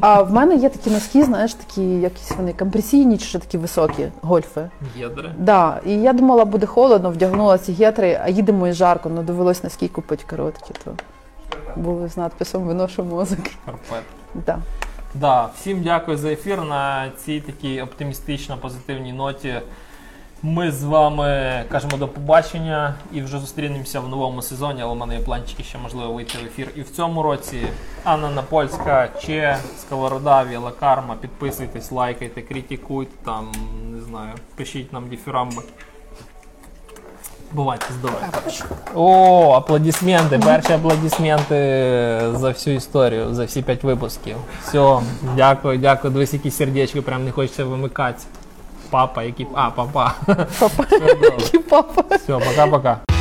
А в мене є такі носки, знаєш, такі якісь вони компресійні чи що такі високі, гольфи. Єдре. Да, і я думала, буде холодно, вдягнула ці гетри, а їдемо і жарко, ну довелось носки купити короткі, то були з надписом Виношу мозок. Карпет. Да. Да, всім дякую за ефір. На цій такій оптимістично позитивній ноті. Ми з вами кажемо до побачення і вже зустрінемося в новому сезоні, але в мене є планчики ще можливо вийти в ефір. І в цьому році Анна Напольська, Че, Сковорода, Віла Карма. Підписуйтесь, лайкайте, критикуйте, там, не знаю, пишіть нам діфірамби. Бувайте здорові. О, аплодисменти. Перші аплодисменти за всю історію, за всі п'ять випусків. Все, дякую, дякую. Дивись, які сердечки, прям не хочеться вимикати. Папа, який... А, папа. Папа, який папа. Все, пока-пока.